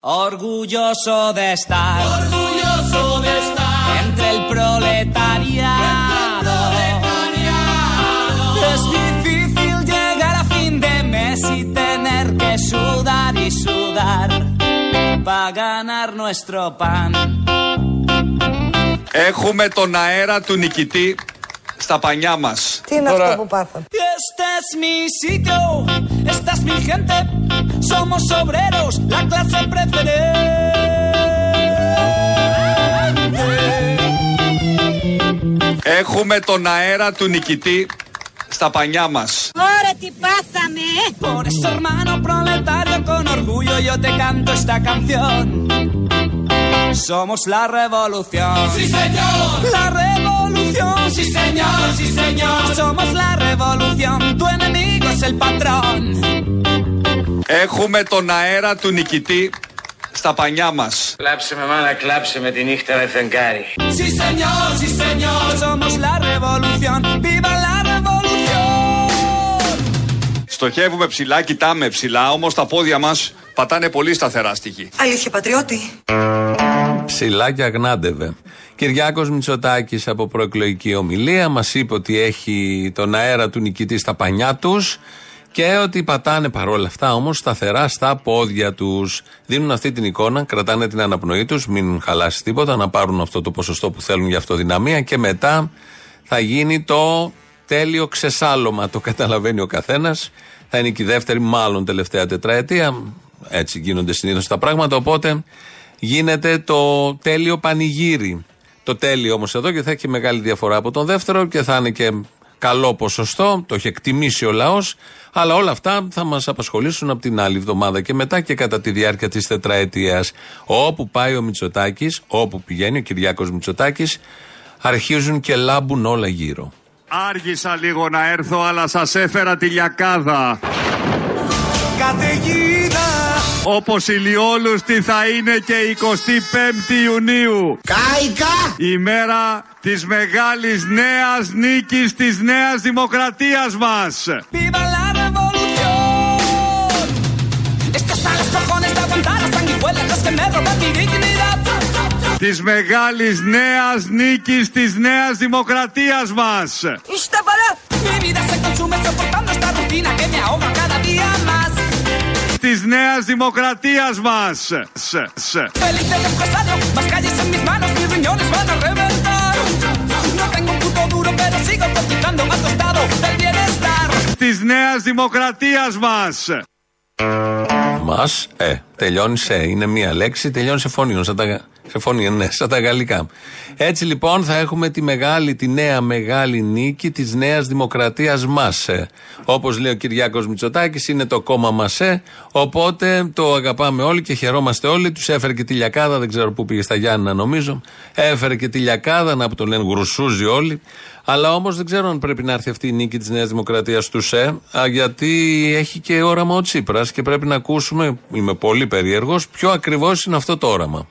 Orgulloso de estar, orgulloso de estar entre el proletariado. Es difícil llegar a fin de mes y tener que sudar y sudar para ganar nuestro pan. Έχουμε τον αέρα του νικητή στα πανιά μας. Τι είναι αυτό που πάθαμε. Este es mi sitio, esta es mi gente. Somos obreros, la clase preferente. Έχουμε τον αέρα του νικητή στα πανιά μας. Ωραία, τι πάθαμε! Por eso, hermano proletario, con orgullo yo te canto esta canción. Somos la revolución. Sí, señor. La revolución. Sí, señor, sí, señor. Somos la revolución. Tu enemigo es el patrón. Έχουμε τον αέρα του νικητή στα πανιά μας. Κλάψε με μάνα, κλάψε με τη νύχτα με φεγγάρι. Sí, señor, sí, señor. Somos la revolución. ¡Viva la revolución! Στοχεύουμε ψηλά, κοιτάμε ψηλά, όμως τα πόδια μας πατάνε πολύ σταθερά στη γη. Αλήθεια, πατριώτη. Ψηλά και αγνάντευε. Κυριάκος Μητσοτάκης από προεκλογική ομιλία μας είπε ότι έχει τον αέρα του νικητή στα πανιά τους και ότι πατάνε παρόλα αυτά όμως σταθερά στα πόδια τους. Δίνουν αυτή την εικόνα, κρατάνε την αναπνοή τους, μην χαλάσει τίποτα, να πάρουν αυτό το ποσοστό που θέλουν για αυτοδυναμία και μετά θα γίνει το τέλειο ξεσάλωμα. Το καταλαβαίνει ο καθένας. Θα είναι και η δεύτερη, μάλλον τελευταία τετραετία. Έτσι γίνονται συνήθως τα πράγματα. Οπότε γίνεται το τέλειο πανηγύρι. Το τέλειο όμως εδώ και θα έχει μεγάλη διαφορά από τον δεύτερο και θα είναι και καλό ποσοστό, το έχει εκτιμήσει ο λαός. Αλλά όλα αυτά θα μας απασχολήσουν από την άλλη εβδομάδα και μετά και κατά τη διάρκεια της τετραετίας. Όπου πάει ο Μητσοτάκης, όπου πηγαίνει ο Κυριάκος Μητσοτάκης, αρχίζουν και λάμπουν όλα γύρω. Άργησα λίγο να έρθω, αλλά σας έφερα τη λιακάδα. Καταιγίδα. Όπως ηλιόλουστη θα είναι και 25η Ιουνίου. Καϊκά! Ημέρα της μεγάλης νέας νίκης της Νέας Δημοκρατίας μας. Βίβλεο, revolución! Της μεγάλης νέας νίκης της Νέας Δημοκρατίας μας. Ισταυρά, μια μπιτασμένη σεξουαλικότηταντα δουλειά που με αγόβει κάθε día μα της νέας δημοκρατίας μας. της νέας δημοκρατίας μας. Μας, ε, τελειώνει σε, είναι μία λέξη, τελειώνει σε φωνή, σαν τα σε φωνήων, ναι, σαν τα γαλλικά. Έτσι λοιπόν θα έχουμε τη μεγάλη, τη νέα μεγάλη νίκη της νέας δημοκρατίας ΜΑΣΕ. Όπως λέει ο Κυριάκος Μητσοτάκης, είναι το κόμμα ΜΑΣΕ. Οπότε το αγαπάμε όλοι και χαιρόμαστε όλοι. Τους έφερε και τη λιακάδα, δεν ξέρω πού πήγε στα Γιάννα νομίζω. Έφερε και τη λιακάδα, να που το λένε γρουσούζι όλοι. Αλλά όμως δεν ξέρω αν πρέπει να έρθει αυτή η νίκη της Νέας Δημοκρατίας τους ΣΕ, α, γιατί έχει και όραμα ο Τσίπρας και πρέπει να ακούσουμε, είμαι πολύ περίεργος, ποιο ακριβώς είναι αυτό το όραμα.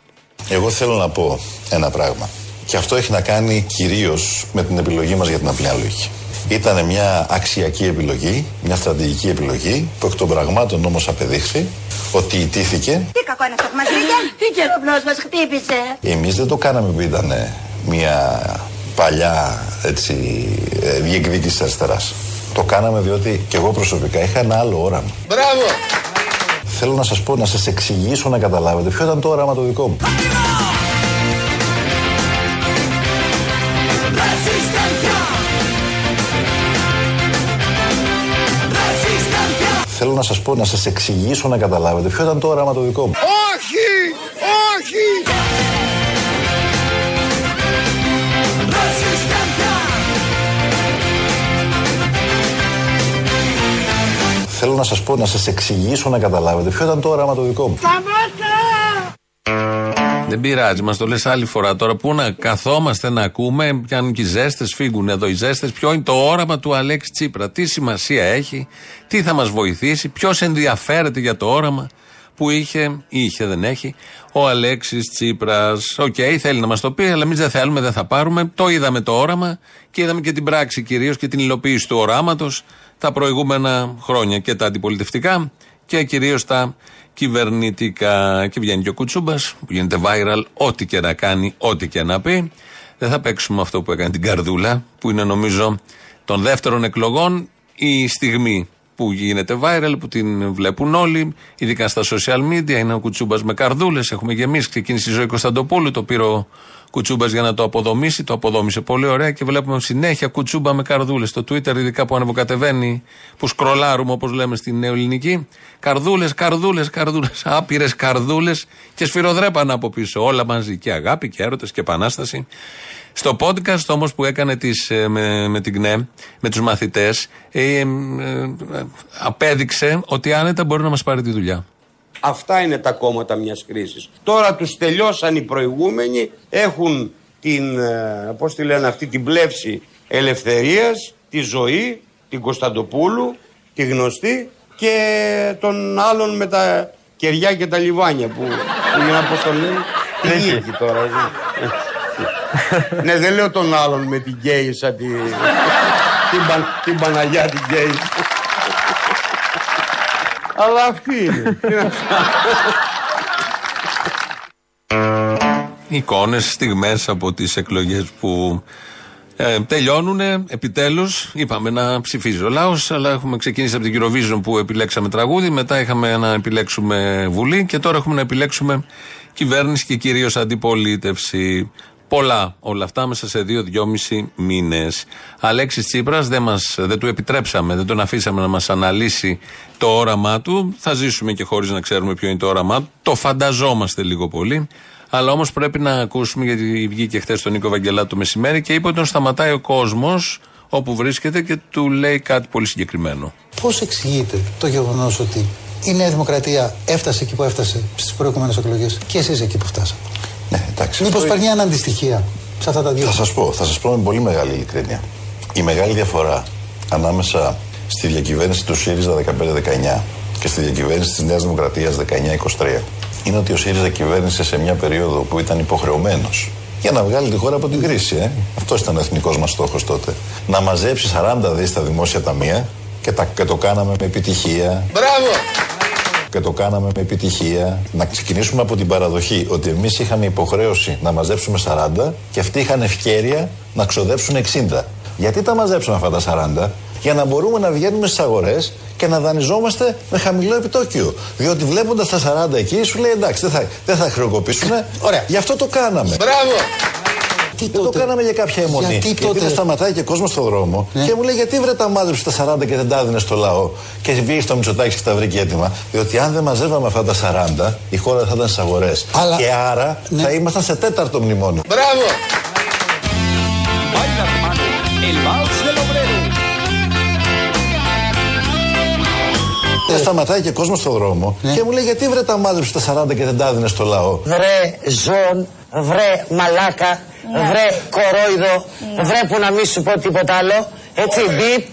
Εγώ θέλω να πω ένα πράγμα. Και αυτό έχει να κάνει κυρίως με την επιλογή μας για την απλή λογική. Ήταν μια αξιακή επιλογή, μια στρατηγική επιλογή που εκ των πραγμάτων όμως απεδείχθη ότι ιτήθηκε. Τι κακό είναι αυτό που μας βρήκε; Η καιροπνός μας χτύπησε. Εμείς δεν το κάναμε επειδή ήταν μια παλιά έτσι, ε, διεκδίκηση της αριστεράς. Το κάναμε διότι και εγώ προσωπικά είχα ένα άλλο όραμα. Μπράβο! Θέλω να σας πω, να σας εξηγήσω να καταλάβετε ποιο ήταν το όραμα το δικό μου. Resistencia. Resistencia. Θέλω να σας πω, να σας εξηγήσω να καταλάβετε ποιο ήταν το όραμα το δικό μου. Όχι! Όχι! Θέλω να σας πω, να σας εξηγήσω να καταλάβετε ποιο ήταν το όραμα το δικό μου. Δεν πειράζει, μας το λες άλλη φορά. Τώρα πού να καθόμαστε να ακούμε, πιάνουν και οι ζέστες, φύγουν εδώ οι ζέστες. Ποιο είναι το όραμα του Αλέξη Τσίπρα, τι σημασία έχει, τι θα μας βοηθήσει, ποιος ενδιαφέρεται για το όραμα που είχε, είχε δεν έχει, ο Αλέξης Τσίπρας. Οκ, θέλει να μας το πει, αλλά εμείς δεν θέλουμε, δεν θα πάρουμε. Το είδαμε το όραμα και είδαμε και την πράξη κυρίως και την υλοποίηση του οράματος τα προηγούμενα χρόνια και τα αντιπολιτευτικά και κυρίως τα κυβερνητικά. Και βγαίνει και ο Κουτσούμπας που γίνεται viral, ό,τι και να κάνει, ό,τι και να πει. Δεν θα παίξουμε αυτό που έκανε την Καρδούλα, που είναι νομίζω των δεύτερων εκλογών η στιγμή που γίνεται viral, που την βλέπουν όλοι, ειδικά στα social media. Είναι ο Κουτσούμπας με καρδούλες. Έχουμε γεμίσει. Ξεκίνησε η ζωή Κωνσταντοπούλου, το πήρε ο Κουτσούμπας για να το αποδομήσει. Το αποδόμησε πολύ ωραία και βλέπουμε συνέχεια Κουτσούμπα με καρδούλες. Στο Twitter, ειδικά που ανεβοκατεβαίνει, που σκρολάρουμε όπως λέμε στην νεοελληνική. Καρδούλες, καρδούλες, καρδούλες. Άπειρες καρδούλες και σφυροδρέπανα από πίσω. Όλα μαζί. Και αγάπη και έρωτες και επανάσταση. Στο podcast όμως που έκανε τις, ε, με, με την ΚΝΕ, με τους μαθητές, ε, ε, απέδειξε ότι άνετα μπορεί να μας πάρει τη δουλειά. Αυτά είναι τα κόμματα μιας κρίσης. Τώρα τους τελειώσαν οι προηγούμενοι, έχουν την, ε, πώς τη λένε αυτή, την πλεύση ελευθερίας, τη ζωή, την Κωνσταντοπούλου, τη γνωστή και των άλλων με τα κεριά και τα λιβάνια που, που είναι πώς το λένε. Τι εκεί τώρα. Ναι, δεν λέω τον άλλον με την γκέισα, τη, την, παν, την Παναγιά την γκέισα. Αλλά αυτή είναι. Εικόνες, στιγμές από τις εκλογές που ε, τελειώνουν επιτέλους. Είπαμε να ψηφίζει ο λαός, αλλά έχουμε ξεκινήσει από την Eurovision που επιλέξαμε τραγούδι. Μετά είχαμε να επιλέξουμε Βουλή και τώρα έχουμε να επιλέξουμε κυβέρνηση και κυρίως αντιπολίτευση. Πολλά όλα αυτά μέσα σε δύο-δυόμιση μήνες. Αλέξης Τσίπρας δεν, μας, δεν του επιτρέψαμε, δεν τον αφήσαμε να μας αναλύσει το όραμά του. Θα ζήσουμε και χωρίς να ξέρουμε ποιο είναι το όραμά του. Το φανταζόμαστε λίγο πολύ. Αλλά όμως πρέπει να ακούσουμε, γιατί βγήκε χθες τον Νίκο Βαγγελάτο το μεσημέρι και είπε ότι τον σταματάει ο κόσμος όπου βρίσκεται και του λέει κάτι πολύ συγκεκριμένο. Πώς εξηγείται το γεγονός ότι η Νέα Δημοκρατία έφτασε εκεί που έφτασε στις προηγούμενες εκλογές και εσείς εκεί που φτάσατε; Ναι, εντάξει. Μήπως υπάρχει μια αντιστοιχεία σε αυτά τα δύο. Θα σας πω, θα σας πω με πολύ μεγάλη ειλικρίνεια. Η μεγάλη διαφορά ανάμεσα στη διακυβέρνηση του ΣΥΡΙΖΑ 15-19 και στη διακυβέρνηση της Νέας Δημοκρατίας 19-23 είναι ότι ο ΣΥΡΙΖΑ κυβέρνησε σε μια περίοδο που ήταν υποχρεωμένος για να βγάλει τη χώρα από την κρίση. Ε. Αυτό ήταν ο εθνικός μας στόχος τότε. Να μαζέψει 40 δις στα δημόσια ταμεία και, τα, και το κάναμε με επιτυχία. Μπράβο! Και το κάναμε με επιτυχία. Να ξεκινήσουμε από την παραδοχή ότι εμείς είχαμε υποχρέωση να μαζέψουμε 40 και αυτοί είχαν ευκαιρία να ξοδέψουν 60. Γιατί τα μαζέψαμε αυτά τα 40, για να μπορούμε να βγαίνουμε στις αγορές και να δανειζόμαστε με χαμηλό επιτόκιο. Διότι βλέποντας τα 40 εκεί, σου λέει εντάξει, δεν θα, δεν θα χρεοκοπήσουν. Ωραία. Γι' αυτό το κάναμε. Μπράβο! Τι δεν το κάναμε για κάποια αιμονή. Γιατί, γιατί τότε... δεν σταματάει και κόσμος στον δρόμο ναι. και μου λέει γιατί βρε τα μάζεψε τα 40 και δεν τα έδινε στο λαό και βγήκε στο Μητσοτάκι και τα βρήκε έτοιμα. Διότι αν δεν μαζεύαμε αυτά τα 40, η χώρα θα ήταν στι αγορές. Αλλά... Και άρα ναι. θα ήμασταν σε τέταρτο μνημόνιο. Μπράβο! Δεν σταματάει και κόσμος στον δρόμο ναι. και μου λέει γιατί βρε τα μάζεψε τα 40 και δεν τα έδινες στο λαό; Βρε ζών, βρε μαλάκα, ναι. βρε κορόιδο, ναι. βρε που να μην σου πω τίποτα άλλο. Έτσι, μπιπ.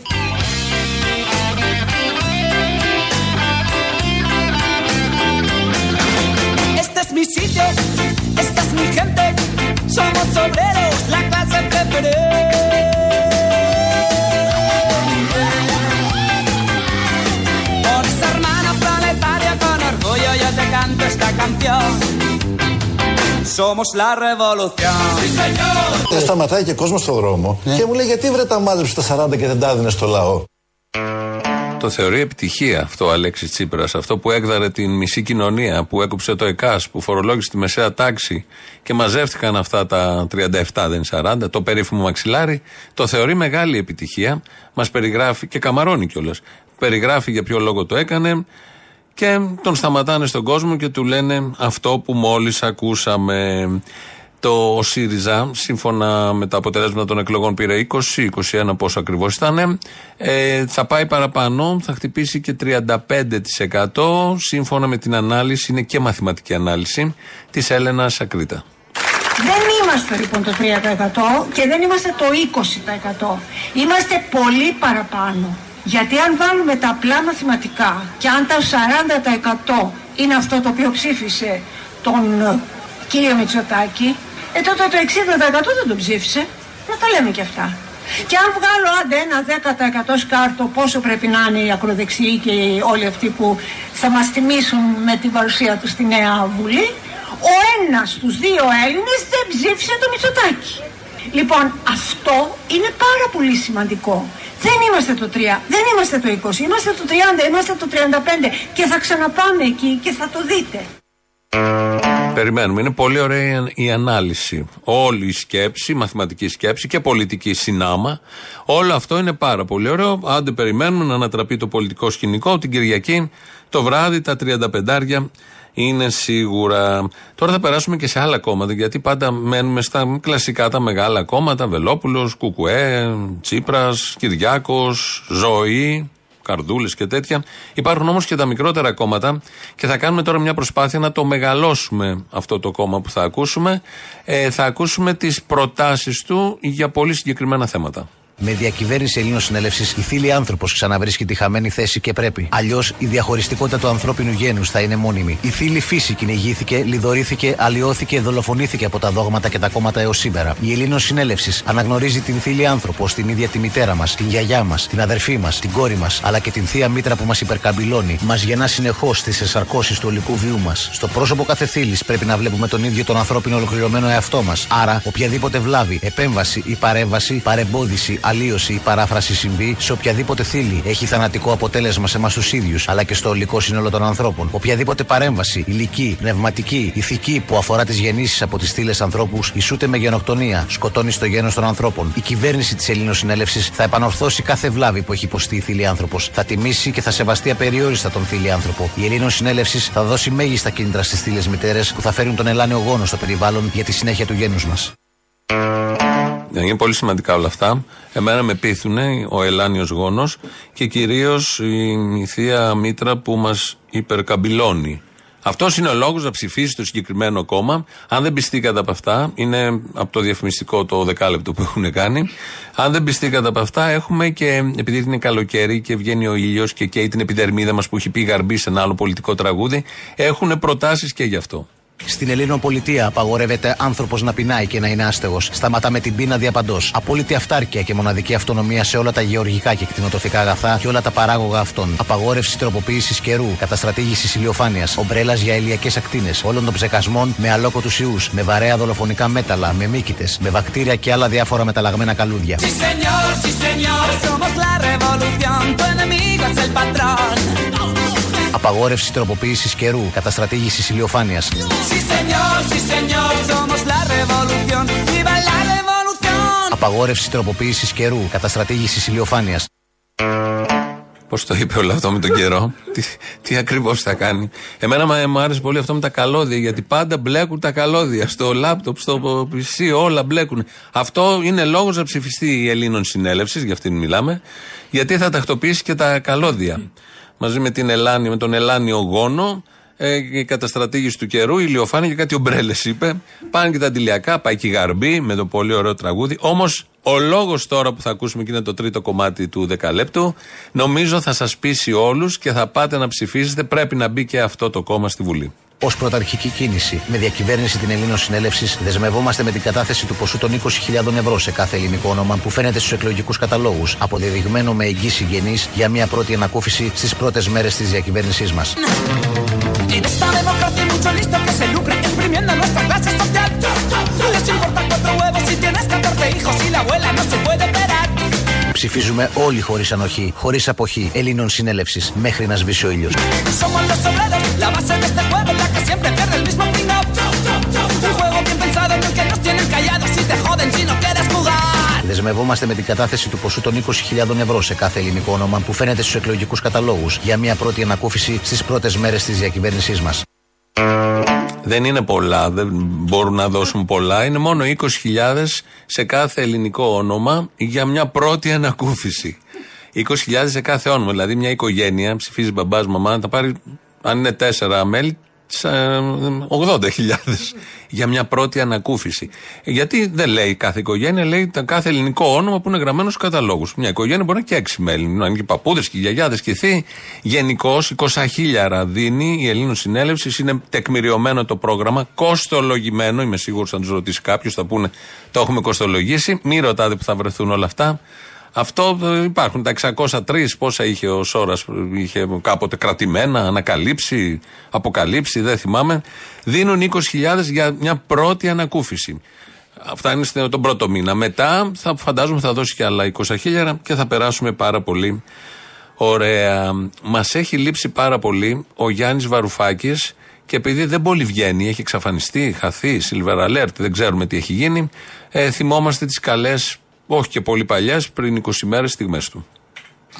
Somos la revolución. Sí, señor. Δεν σταματάει και κόσμος στον δρόμο και μου λέει γιατί βρε τα μάζεψε τα 40 και δεν τα έδινες στο λαό; Το θεωρεί επιτυχία αυτό ο Αλέξης Τσίπρας. Αυτό που έκδαρε την μισή κοινωνία, που έκοψε το ΕΚΑΣ, που φορολόγησε τη μεσαία τάξη και μαζεύτηκαν αυτά τα 37, δεν είναι 40, το περίφημο μαξιλάρι, το θεωρεί μεγάλη επιτυχία. Μας περιγράφει και καμαρώνει κιόλας. Περιγράφει για ποιο λόγο το έκανε και τον σταματάνε στον κόσμο και του λένε αυτό που μόλις ακούσαμε. Το ΣΥΡΙΖΑ, σύμφωνα με τα αποτελέσματα των εκλογών, πήρε 20, 21 πόσο ακριβώς ήταν. Ε, θα πάει παραπάνω, θα χτυπήσει και 35% σύμφωνα με την ανάλυση, είναι και μαθηματική ανάλυση, της Έλενας Ακρίτα. Δεν είμαστε λοιπόν το 3% και δεν είμαστε το 20%. Είμαστε πολύ παραπάνω. Γιατί αν βάλουμε τα απλά μαθηματικά και αν τα 40% είναι αυτό το οποίο ψήφισε τον ε, κύριο Μητσοτάκη, ε τότε το 60% δεν τον ψήφισε. Να τα λέμε και αυτά. Και αν βγάλω άντε ένα 10% σκάρτο πόσο πρέπει να είναι οι ακροδεξιοί και όλοι αυτοί που θα μας τιμήσουν με την παρουσία τους στη Νέα Βουλή, ο ένας στους δύο Έλληνες δεν ψήφισε το Μητσοτάκι. Λοιπόν, αυτό είναι πάρα πολύ σημαντικό. Δεν είμαστε το 3, δεν είμαστε το 20, είμαστε το 30, είμαστε το 35 και θα ξαναπάμε εκεί και θα το δείτε. Περιμένουμε. Είναι πολύ ωραία η ανάλυση. Όλη η σκέψη, η μαθηματική σκέψη και πολιτική συνάμα. Όλο αυτό είναι πάρα πολύ ωραίο. Άντε περιμένουμε να ανατραπεί το πολιτικό σκηνικό την Κυριακή το βράδυ τα 35 είναι σίγουρα. Τώρα θα περάσουμε και σε άλλα κόμματα, γιατί πάντα μένουμε στα κλασικά τα μεγάλα κόμματα. Βελόπουλος, Κουκουέ, Τσίπρας, Κυριάκος, Ζωή, Καρδούλε και τέτοια. Υπάρχουν όμως και τα μικρότερα κόμματα και θα κάνουμε τώρα μια προσπάθεια να το μεγαλώσουμε αυτό το κόμμα που θα ακούσουμε. Ε, θα ακούσουμε τις προτάσεις του για πολύ συγκεκριμένα θέματα. Με διακυβέρνηση Ελλήνων Συνέλευσης, η θήλη άνθρωπος ξαναβρίσκει τη χαμένη θέση και πρέπει. Αλλιώς η διαχωριστικότητα του ανθρώπινου γένους θα είναι μόνιμη. Η θήλη φύση κυνηγήθηκε, λιδωρήθηκε, αλλοιώθηκε, δολοφονήθηκε από τα δόγματα και τα κόμματα έως σήμερα. Η Ελλήνων Συνέλευσης αναγνωρίζει την θήλη άνθρωπο, την ίδια τη μητέρα μας, την γιαγιά μας, την αδερφή μας, την κόρη μας, αλλά και την θεία μήτρα που μας υπερκαμπυλώνει. Μας γεννά συνεχώς στις εσαρκώσεις του ολικού βίου μας. Στο πρόσωπο κάθε θήλη πρέπει να βλέπουμε τον ίδιο τον ανθρώπινο ολοκληρωμένο εαυτό μας. Άρα, οποιαδήποτε βλάβη, επέμβαση ή παρέμβαση, παρεμπόδιση, αλλίωση ή παράφραση συμβεί σε οποιαδήποτε θήλη έχει θανατικό αποτέλεσμα σε εμάς τους ίδιους αλλά και στο ολικό σύνολο των ανθρώπων. Οποιαδήποτε παρέμβαση, ηλική, πνευματική, ηθική που αφορά τις γεννήσεις από τις θύλες ανθρώπους ισούται με γενοκτονία, σκοτώνει στο γένος των ανθρώπων. Η κυβέρνηση της Ελληνοσυνέλευσης θα επανορθώσει κάθε βλάβη που έχει υποστεί η θήλη άνθρωπος. Θα τιμήσει και θα σεβαστεί απεριόριστα τον θήλη άνθρωπο. Η Ελληνοσυνέλευσης θα δώσει μέγιστα κίνητρα στις θύλες μητέρες που θα φέρουν τον ελάνιο γόνο στο περιβάλλον για τη συνέχεια του γένους μας. Ναι, είναι πολύ σημαντικά όλα αυτά. Εμένα με πείθουν ο ελάνιος γόνος και κυρίως η θεία μήτρα που μας υπερκαμπυλώνει. Αυτός είναι ο λόγος να ψηφίσει το συγκεκριμένο κόμμα. Αν δεν πιστήκατε από αυτά, είναι από το διαφημιστικό το δεκάλεπτο που έχουν κάνει. Αν δεν πιστήκατε από αυτά, έχουμε και επειδή είναι καλοκαίρι και βγαίνει ο ήλιος και καίει την επιδερμίδα μας που έχει πει γαρμπή σε ένα άλλο πολιτικό τραγούδι, έχουν προτάσεις και γι' αυτό. Στην Ελληνοπολιτεία απαγορεύεται άνθρωπος να πεινάει και να είναι άστεγος. Σταματάμε την πείνα διαπαντός. Απόλυτη αυτάρκεια και μοναδική αυτονομία σε όλα τα γεωργικά και κτηνοτροφικά αγαθά και όλα τα παράγωγα αυτών. Απαγόρευση τροποποίησης καιρού, καταστρατήγηση ηλιοφάνειας, ομπρέλας για ηλιακές ακτίνες, όλων των ψεκασμών με αλόκοτου ιούς, με βαρέα δολοφονικά μέταλλα, με μύκητες, με βακτήρια και άλλα διάφορα μεταλλαγμένα καλούδια. Sí, señor, sí, señor, Απαγόρευση τροποποίησης καιρού, καταστρατήγησης ηλιοφάνειας. Απαγόρευση τροποποίησης καιρού, καταστρατήγησης ηλιοφάνειας. Πώς το είπε όλο αυτό με τον καιρό, τι, τι ακριβώς θα κάνει; Εμένα μου άρεσε πολύ αυτό με τα καλώδια, γιατί πάντα μπλέκουν τα καλώδια. Στο λάπτοπ, στο PC, όλα μπλέκουν. Αυτό είναι λόγος να ψηφιστεί η Ελλήνων συνέλευσης, για αυτήν μιλάμε, γιατί θα τακτοποιήσει και τα καλώδια μαζί με, την Ελλάνη, με τον Ελλάνιο γόνο, ε, η καταστρατήγηση του καιρού, η ηλιοφάνεια και κάτι ομπρέλε είπε. Πάνε και τα αντιλιακά, πάει και η γαρμπή με το πολύ ωραίο τραγούδι. Όμως ο λόγος τώρα που θα ακούσουμε και είναι το τρίτο κομμάτι του δεκαλέπτου, νομίζω θα σας πείσει όλους και θα πάτε να ψηφίσετε. Πρέπει να μπει και αυτό το κόμμα στη Βουλή. Ω πρωταρχική κίνηση, με διακυβέρνηση την Ελλήνων Συνέλευσης, δεσμευόμαστε με την κατάθεση του ποσού των 20.000 ευρώ σε κάθε ελληνικό όνομα που φαίνεται στους εκλογικούς καταλόγους, αποδεδειγμένο με εγγύηση γενής για μια πρώτη ανακούφιση στις πρώτες μέρες της διακυβέρνησής μας. Ψηφίζουμε όλοι χωρίς ανοχή, χωρίς αποχή, Ελλήνων συνέλευσης, μέχρι να σβήσει ο ήλιος. Δεσμευόμαστε με την κατάθεση του ποσού των 20.000 ευρώ σε κάθε ελληνικό όνομα που φαίνεται στους εκλογικούς καταλόγους για μια πρώτη ανακούφιση στις πρώτες μέρες της διακυβέρνησής μας. Δεν είναι πολλά, δεν μπορούν να δώσουν πολλά. Είναι μόνο 20.000 σε κάθε ελληνικό όνομα για μια πρώτη ανακούφιση. 20.000 σε κάθε όνομα. Δηλαδή, μια οικογένεια ψηφίζει μπαμπάς, μαμά, θα πάρει, αν είναι τέσσερα μέλη, 80.000 για μια πρώτη ανακούφιση. Γιατί δεν λέει κάθε οικογένεια, λέει τα κάθε ελληνικό όνομα που είναι γραμμένο στους καταλόγους. Μια οικογένεια μπορεί να έχει και έξι μέλη. Να είναι και παππούδες και γιαγιάδες και θείοι. Γενικώς 20 χίλιαρα δίνει η Ελλήνων Συνέλευση. Είναι τεκμηριωμένο το πρόγραμμα, κοστολογημένο. Είμαι σίγουρος αν τους ρωτήσει κάποιος θα πούνε το έχουμε κοστολογήσει. Μην ρωτάτε που θα βρεθούν όλα αυτά. Αυτό ε, υπάρχουν τα 603 πόσα είχε ο Σόρα, είχε κάποτε κρατημένα, ανακαλύψει, αποκαλύψει, δεν θυμάμαι. Δίνουν 20.000 για μια πρώτη ανακούφιση. Αυτά είναι τον πρώτο μήνα. Μετά θα φαντάζομαι θα δώσει και άλλα 20.000 και θα περάσουμε πάρα πολύ ωραία. Μας έχει λείψει πάρα πολύ ο Γιάννης Βαρουφάκης και επειδή δεν πολύ βγαίνει, έχει εξαφανιστεί, χαθεί, silver alert, δεν ξέρουμε τι έχει γίνει, ε, θυμόμαστε τις καλές όχι και πολύ παλιέ, πριν 20 μέρες στιγμές του.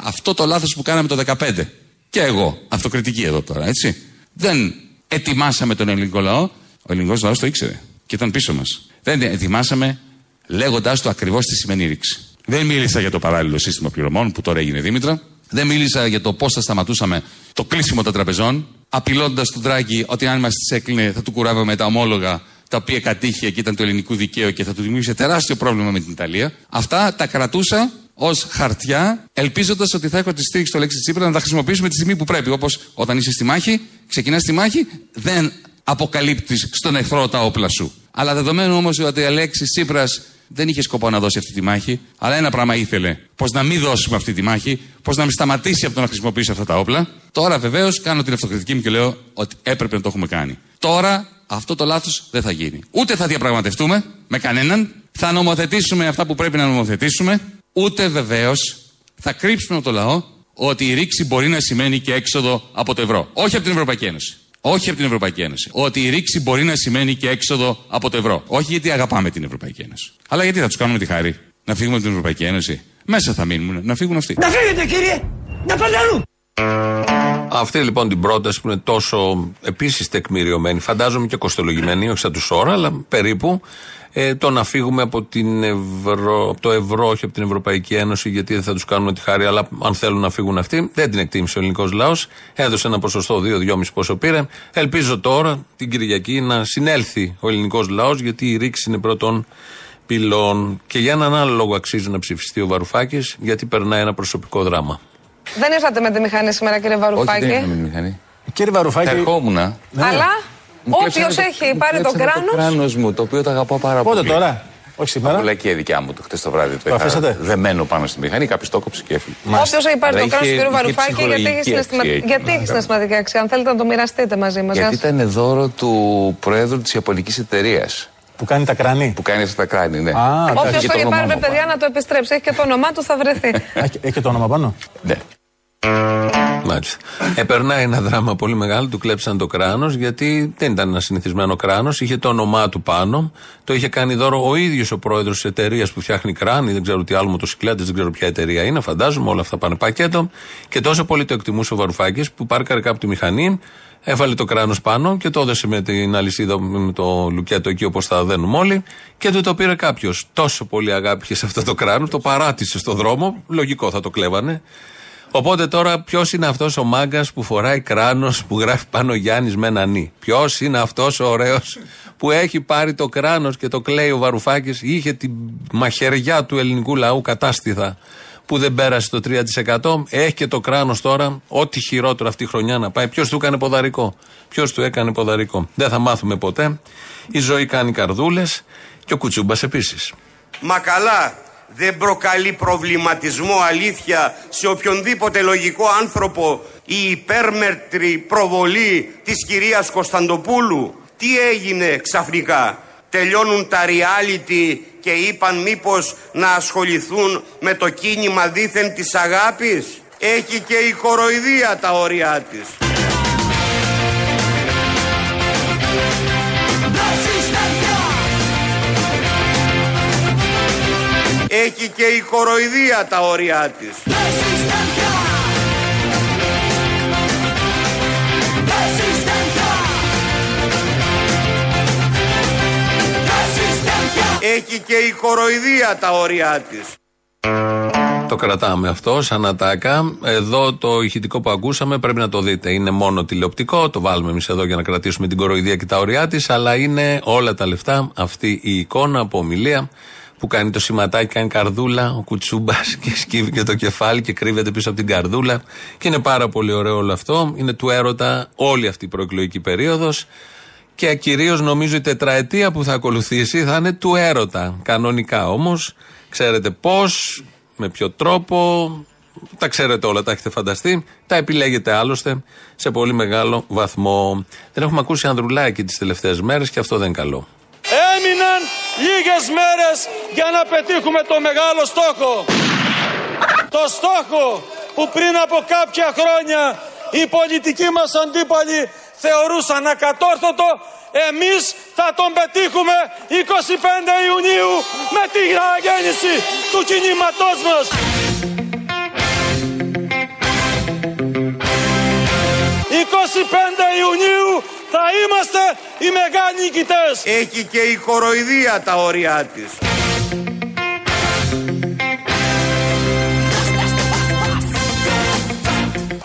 Αυτό το λάθος που κάναμε το 2015. Και εγώ, αυτοκριτική εδώ τώρα, έτσι. Δεν ετοιμάσαμε τον ελληνικό λαό. Ο ελληνικός λαός το ήξερε και ήταν πίσω μας. Δεν ετοιμάσαμε λέγοντάς του ακριβώς τι σημαίνει ρήξη. Δεν μίλησα για το παράλληλο σύστημα πληρωμών που τώρα έγινε Δήμητρα. Δεν μίλησα για το πώς θα σταματούσαμε το κλείσιμο των τραπεζών, απειλώντας τον Τράγκη ότι αν μας τις έκλεινε θα του κουράβαμε τα ομόλογα τα οποία κατήχε και ήταν του ελληνικού δικαίου και θα του δημιούργησε τεράστιο πρόβλημα με την Ιταλία. Αυτά τα κρατούσα ως χαρτιά, ελπίζοντας ότι θα έχω τη στήριξη στο λέξη Τσίπρα να τα χρησιμοποιήσουμε τη στιγμή που πρέπει. Όπως όταν είσαι στη μάχη, ξεκινάς τη μάχη, δεν αποκαλύπτεις στον εχθρό τα όπλα σου. Αλλά δεδομένου όμως ότι η Αλέξης Τσίπρας δεν είχε σκοπό να δώσει αυτή τη μάχη, αλλά ένα πράγμα ήθελε. Πώς να μην δώσουμε αυτή τη μάχη, πώς να μην σταματήσει από το να χρησιμοποιήσει αυτά τα όπλα. Τώρα βεβαίως κάνω την αυτοκριτική μου και λέω ότι έπρεπε να το έχουμε κάνει. Τώρα αυτό το λάθος δεν θα γίνει. Ούτε θα διαπραγματευτούμε με κανέναν, θα νομοθετήσουμε αυτά που πρέπει να νομοθετήσουμε, ούτε βεβαίως θα κρύψουμε από το λαό ότι η ρήξη μπορεί να σημαίνει και έξοδο από το ευρώ. Όχι από την Ευρωπαϊκή Ένωση. Όχι από την Ευρωπαϊκή Ένωση. Ότι η ρήξη μπορεί να σημαίνει και έξοδο από το ευρώ. Όχι γιατί αγαπάμε την Ευρωπαϊκή Ένωση. Αλλά γιατί θα τους κάνουμε τη χάρη να φύγουμε από την Ευρωπαϊκή Ένωση. Μέσα θα μείνουν, να φύγουν αυτοί. Να φύγετε κύριε! Να πάτε αλλού! Αυτή λοιπόν την πρόταση που είναι τόσο επίσης τεκμηριωμένη, φαντάζομαι και κοστολογημένη, όχι σαν τους ώρα, αλλά περίπου, ε, το να φύγουμε από, την Ευρω... το ευρώ, όχι από την Ευρωπαϊκή Ένωση, γιατί δεν θα τους κάνουμε τη χάρη, αλλά αν θέλουν να φύγουν αυτοί, δεν την εκτίμησε ο ελληνικός λαός. Έδωσε ένα ποσοστό 2-2,5 πόσο πήρε. Ελπίζω τώρα την Κυριακή να συνέλθει ο ελληνικός λαός, γιατί η ρήξη είναι πρώτον πυλών. Και για έναν άλλο λόγο αξίζει να ψηφιστεί ο Βαρουφάκης, γιατί περνάει ένα προσωπικό δράμα. Δεν ήρθατε με τη μηχανή σήμερα, κύριε Βαρουφάκη. Όχι, δεν ήρθα με τη μηχανή. Κύριε Βαρουφάκη. Θα ερχόμουν. Αλλά όποιος έχει πάρει το κράνο. Το κράνο μου, το οποίο το αγαπάω πάρα πολύ. Πότε τώρα, όχι σήμερα. Πολλά και δικιά μου το χτες το βράδυ. Το αφήσατε; Δεμένο πάνω στη μηχανή, κάποιος το κόψε και έφυγε. Όποιος έχει πάρει το κράνος του κύριου Βαρουφάκη, γιατί έχει συναισθηματική, γιατί έχει συναισθηματική αξία; Αν θέλετε να το μοιραστείτε μαζί μας. Γιατί ήταν δώρο του Προέδρου της Ιαπωνικής εταιρείας. Που κάνει τα κράνη; Που κάνει αυτά τα κράνη, ναι. Όποιος το έχει πάρει, παιδιά, να το επιστρέψει. Έχει και το όνομά του, θα βρεθεί. Έχει και το όνομα πάνω; Ναι. Μάλιστα. Επερνάει ένα δράμα πολύ μεγάλο, του κλέψαν το κράνος, γιατί δεν ήταν ένα συνηθισμένο κράνος, είχε το όνομά του πάνω. Το είχε κάνει δώρο ο ίδιος ο πρόεδρος της εταιρείας που φτιάχνει κράνη, δεν ξέρω τι άλλο μοτοσυκλέτες, δεν ξέρω ποια εταιρεία είναι, φαντάζομαι, όλα αυτά πάνε πακέτο. Και τόσο πολύ το εκτιμούσε ο Βαρουφάκης που πάρκαρε κάπου τη μηχανή, έβαλε το κράνος πάνω και το έδωσε με την αλυσίδα, με το λουκέτο εκεί όπως θα δένουμε όλοι και του το πήρε κάποιος. Τόσο πολύ αγάπη σε αυτό το κράνος, το παράτησε στο δρόμο, λογικό θα το κλέβανε. Οπότε τώρα ποιος είναι αυτός ο μάγκας που φοράει κράνος που γράφει πάνω Γιάννης με ένα νι. Ποιος είναι αυτός ο ωραίος που έχει πάρει το κράνος και το κλαίει ο Βαρουφάκης. Είχε τη μαχαιριά του ελληνικού λαού κατάστηθα που δεν πέρασε το 3%. Έχει και το κράνος τώρα, ό,τι χειρότερο αυτή η χρονιά να πάει. Ποιος του έκανε ποδαρικό; Ποιος του έκανε ποδαρικό; Δεν θα μάθουμε ποτέ. Η ζωή κάνει καρδούλες και ο Κουτσούμπας επίσης. Μα καλά, δεν προκαλεί προβληματισμό αλήθεια σε οποιονδήποτε λογικό άνθρωπο η υπέρμετρη προβολή της κυρίας Κωνσταντοπούλου. Τι έγινε ξαφνικά; Τελειώνουν τα reality και είπαν μήπως να ασχοληθούν με το κίνημα δήθεν της αγάπης; Έχει και η κοροϊδία τα όρια της. Έχει και η κοροϊδία τα όρια της. Έχει και η κοροϊδία τα όρια της. Το κρατάμε αυτό σαν ατάκα. Εδώ το ηχητικό που ακούσαμε πρέπει να το δείτε. Είναι μόνο τηλεοπτικό. Το βάλουμε εμείς εδώ για να κρατήσουμε την κοροϊδία και τα ωριά της. Αλλά είναι όλα τα λεφτά αυτή η εικόνα από ομιλία που κάνει το σηματάκι, κάνει καρδούλα, ο κουτσούμπας και σκύβει και το κεφάλι και κρύβεται πίσω από την καρδούλα. Και είναι πάρα πολύ ωραίο όλο αυτό. Είναι του έρωτα όλη αυτή η προεκλογική περίοδος. Και κυρίως νομίζω η τετραετία που θα ακολουθήσει θα είναι του έρωτα. Κανονικά όμως, ξέρετε πώς, με ποιο τρόπο, τα ξέρετε όλα, τα έχετε φανταστεί. Τα επιλέγετε άλλωστε σε πολύ μεγάλο βαθμό. Δεν έχουμε ακούσει Ανδρουλάκη τις τελευταίες μέρες και αυτό δεν είναι καλό. Έμειναν λίγες μέρες για να πετύχουμε το μεγάλο στόχο. Το στόχο που πριν από κάποια χρόνια οι πολιτικοί μας αντίπαλοι θεωρούσαν ακατόρθωτο, εμείς θα τον πετύχουμε 25 Ιουνίου με τη γέννηση του κινήματός μας. 25 Ιουνίου θα είμαστε οι μεγάλοι νικητές. Έχει και η κοροϊδία τα όρια της.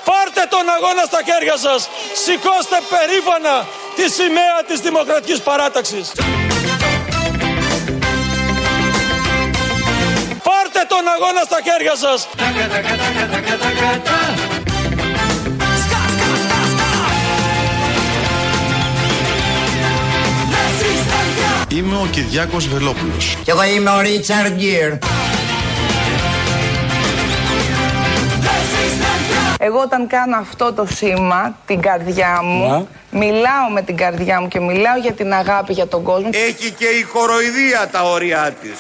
Πάρτε τον αγώνα στα χέρια σας. Σηκώστε περήφανα τη σημαία της Δημοκρατικής Παράταξης. Πάρτε τον αγώνα στα χέρια σας. Είμαι ο Κυριάκος Βελόπουλος. Και εγώ είμαι ο Ρίτσαρντ Γκίρ. Εγώ όταν κάνω αυτό το σήμα, την καρδιά μου, μιλάω με την καρδιά μου και μιλάω για την αγάπη για τον κόσμο. Έχει και η κοροϊδία τα όρια της.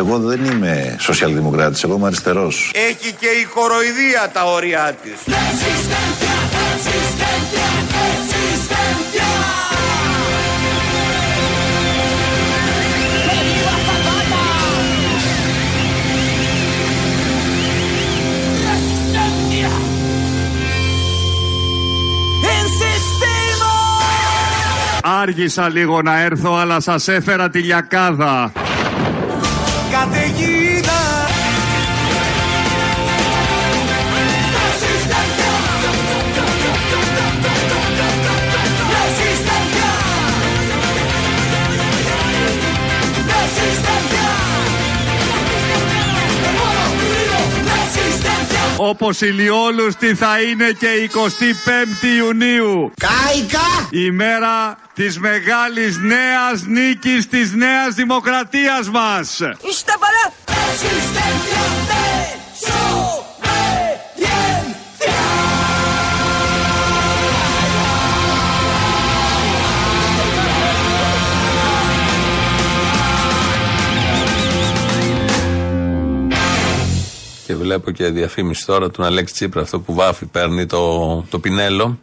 Εγώ δεν είμαι σοσιαλδημοκράτης, εγώ είμαι αριστερός. Έχει και η κοροϊδία τα όρια της. Άργησα λίγο να έρθω, αλλά σας έφερα τη λιακάδα. Καταιγίδα Όπως ηλιόλουστη θα είναι και η 25η Ιουνίου. Κάικα! Η μέρα της μεγάλης νέας νίκης της νέας δημοκρατίας μας. Είστε παρά! Βλέπω και διαφήμιση τώρα του Αλέξη Τσίπρα, αυτό που βάφει, παίρνει το, το πινέλο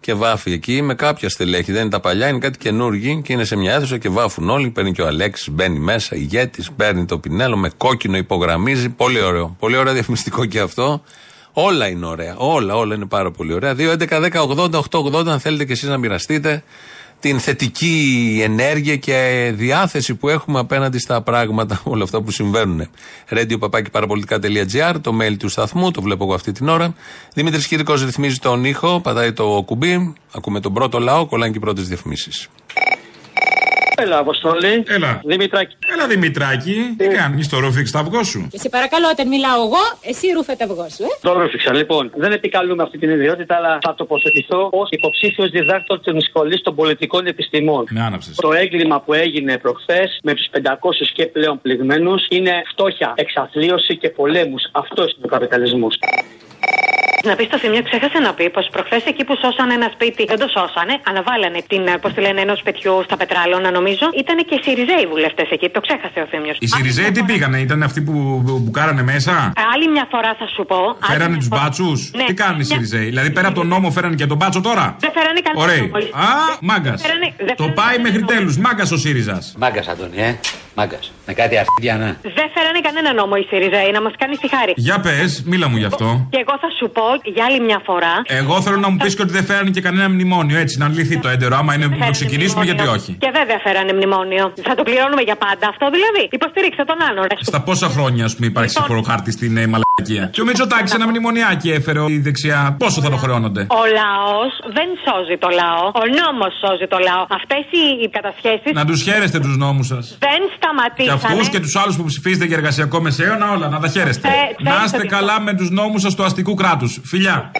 και βάφει εκεί με κάποια στελέχη. Δεν είναι τα παλιά, είναι κάτι καινούργοι και είναι σε μια αίθουσα και βάφουν όλοι. Παίρνει και ο Αλέξης, μπαίνει μέσα, ηγέτης, παίρνει το πινέλο με κόκκινο, υπογραμμίζει. Πολύ ωραίο. Πολύ ωραίο διαφημιστικό και αυτό. Όλα είναι ωραία. Όλα, όλα είναι πάρα πολύ ωραία. 2, 11, 10, 80, 8, 80, αν θέλετε και εσείς να μοιραστείτε την θετική ενέργεια και διάθεση που έχουμε απέναντι στα πράγματα, όλα αυτά που συμβαίνουν. Radio το mail του σταθμού, το βλέπω εγώ αυτή την ώρα. Δημήτρης Κύρικο ρυθμίζει τον ήχο, πατάει το κουμπί, ακούμε τον πρώτο λαό, κολλάνε και οι πρώτες διαφημίσεις. Έλα, Αποστολή. Έλα. Δημητράκη. Έλα, Δημητράκη. Τι κάνεις, το ρούφιξ το αυγό σου; Και σε παρακαλώ, όταν μιλάω εγώ, εσύ ρούφε το αυγό σου, ε. Το ρούφιξα, λοιπόν. Δεν επικαλούμε αυτή την ιδιότητα, αλλά θα τοποθετηθώ ως υποψήφιος διδάκτορ της σχολή των πολιτικών επιστημών. Με άναψες. Το έγκλημα που έγινε προχθές με τους 500 και πλέον πληγμένους είναι φτώχεια, εξαθλίωση και πολέμους. Αυτός είναι ο καπιταλισμός. Να πεις στο σημείο, ξέχασε να πει πως προχθές εκεί που σώσανε ένα σπίτι, δεν το σώσανε, αλλά βάλανε την, πώς τη λένε, ενός σπιτιού στα πετράλωνα, νομίζω. Ήταν και οι Σιριζέοι βουλευτές εκεί, το ξέχασε ο Θήμιος. Οι Σιριζέοι τι πήγανε, ήταν αυτοί που μπουκάρανε μέσα; Άλλη μια φορά θα σου πω. Φέρανε τους μπάτσους; Ναι. Τι κάνουν οι Σιριζέοι, δηλαδή πέρα από τον νόμο φέρανε και τον μπάτσο τώρα; Δεν φέρανε κανένα. Ωραία. Α, μάγκας. Το πάει μέχρι τέλους. Μάγκας ο ΣΥΡΙΖΑ. Μάγκας, Αντώνη, ε. Μάγκας. Με κάτι αρχίδια, ναι. Δεν φέρανε κανένα νόμο οι Σιριζέοι να μας κάνει τη χάρη. Για πες, μίλα μου γι' αυτό. Και εγώ θα σου πω για άλλη μια φορά. Εγώ θέλω να μου πεις και ότι δεν φέρανε και κανένα μνημόνιο. Έτσι, να λυθεί το έντερο. Άμα είναι να το ξεκινήσουμε, γιατί όχι; Και βέβαια φέρανε μνημόνιο. Θα το πληρώνουμε για πάντα αυτό δηλαδή. Υποστήριξε τον άλλο. ρε. Στα πόσα χρόνια, ας πούμε, υπάρχει Λοιπόν. σύμφωνο χάρτη στην ε, μαλακία. Και ο Μητσοτάκης ένα μνημονιάκι έφερε η δεξιά. Πόσο θα το χρεώνονται. Ο λαός δεν σώζει το λαό. Ο νόμος σώζει το λαό. Αυτές οι, οι κατασχέσεις Να τους χαίρεστε τους νόμους σας. δεν Και σταματήσανε. αυτούς και τους άλλους που ψηφίζετε για εργασιακό μεσαίωνα, όλα να τα χαίρεστε. Ε, να ξέρετε είστε ότι- καλά με τους νόμους σας του αστικού κράτους. Φιλιά.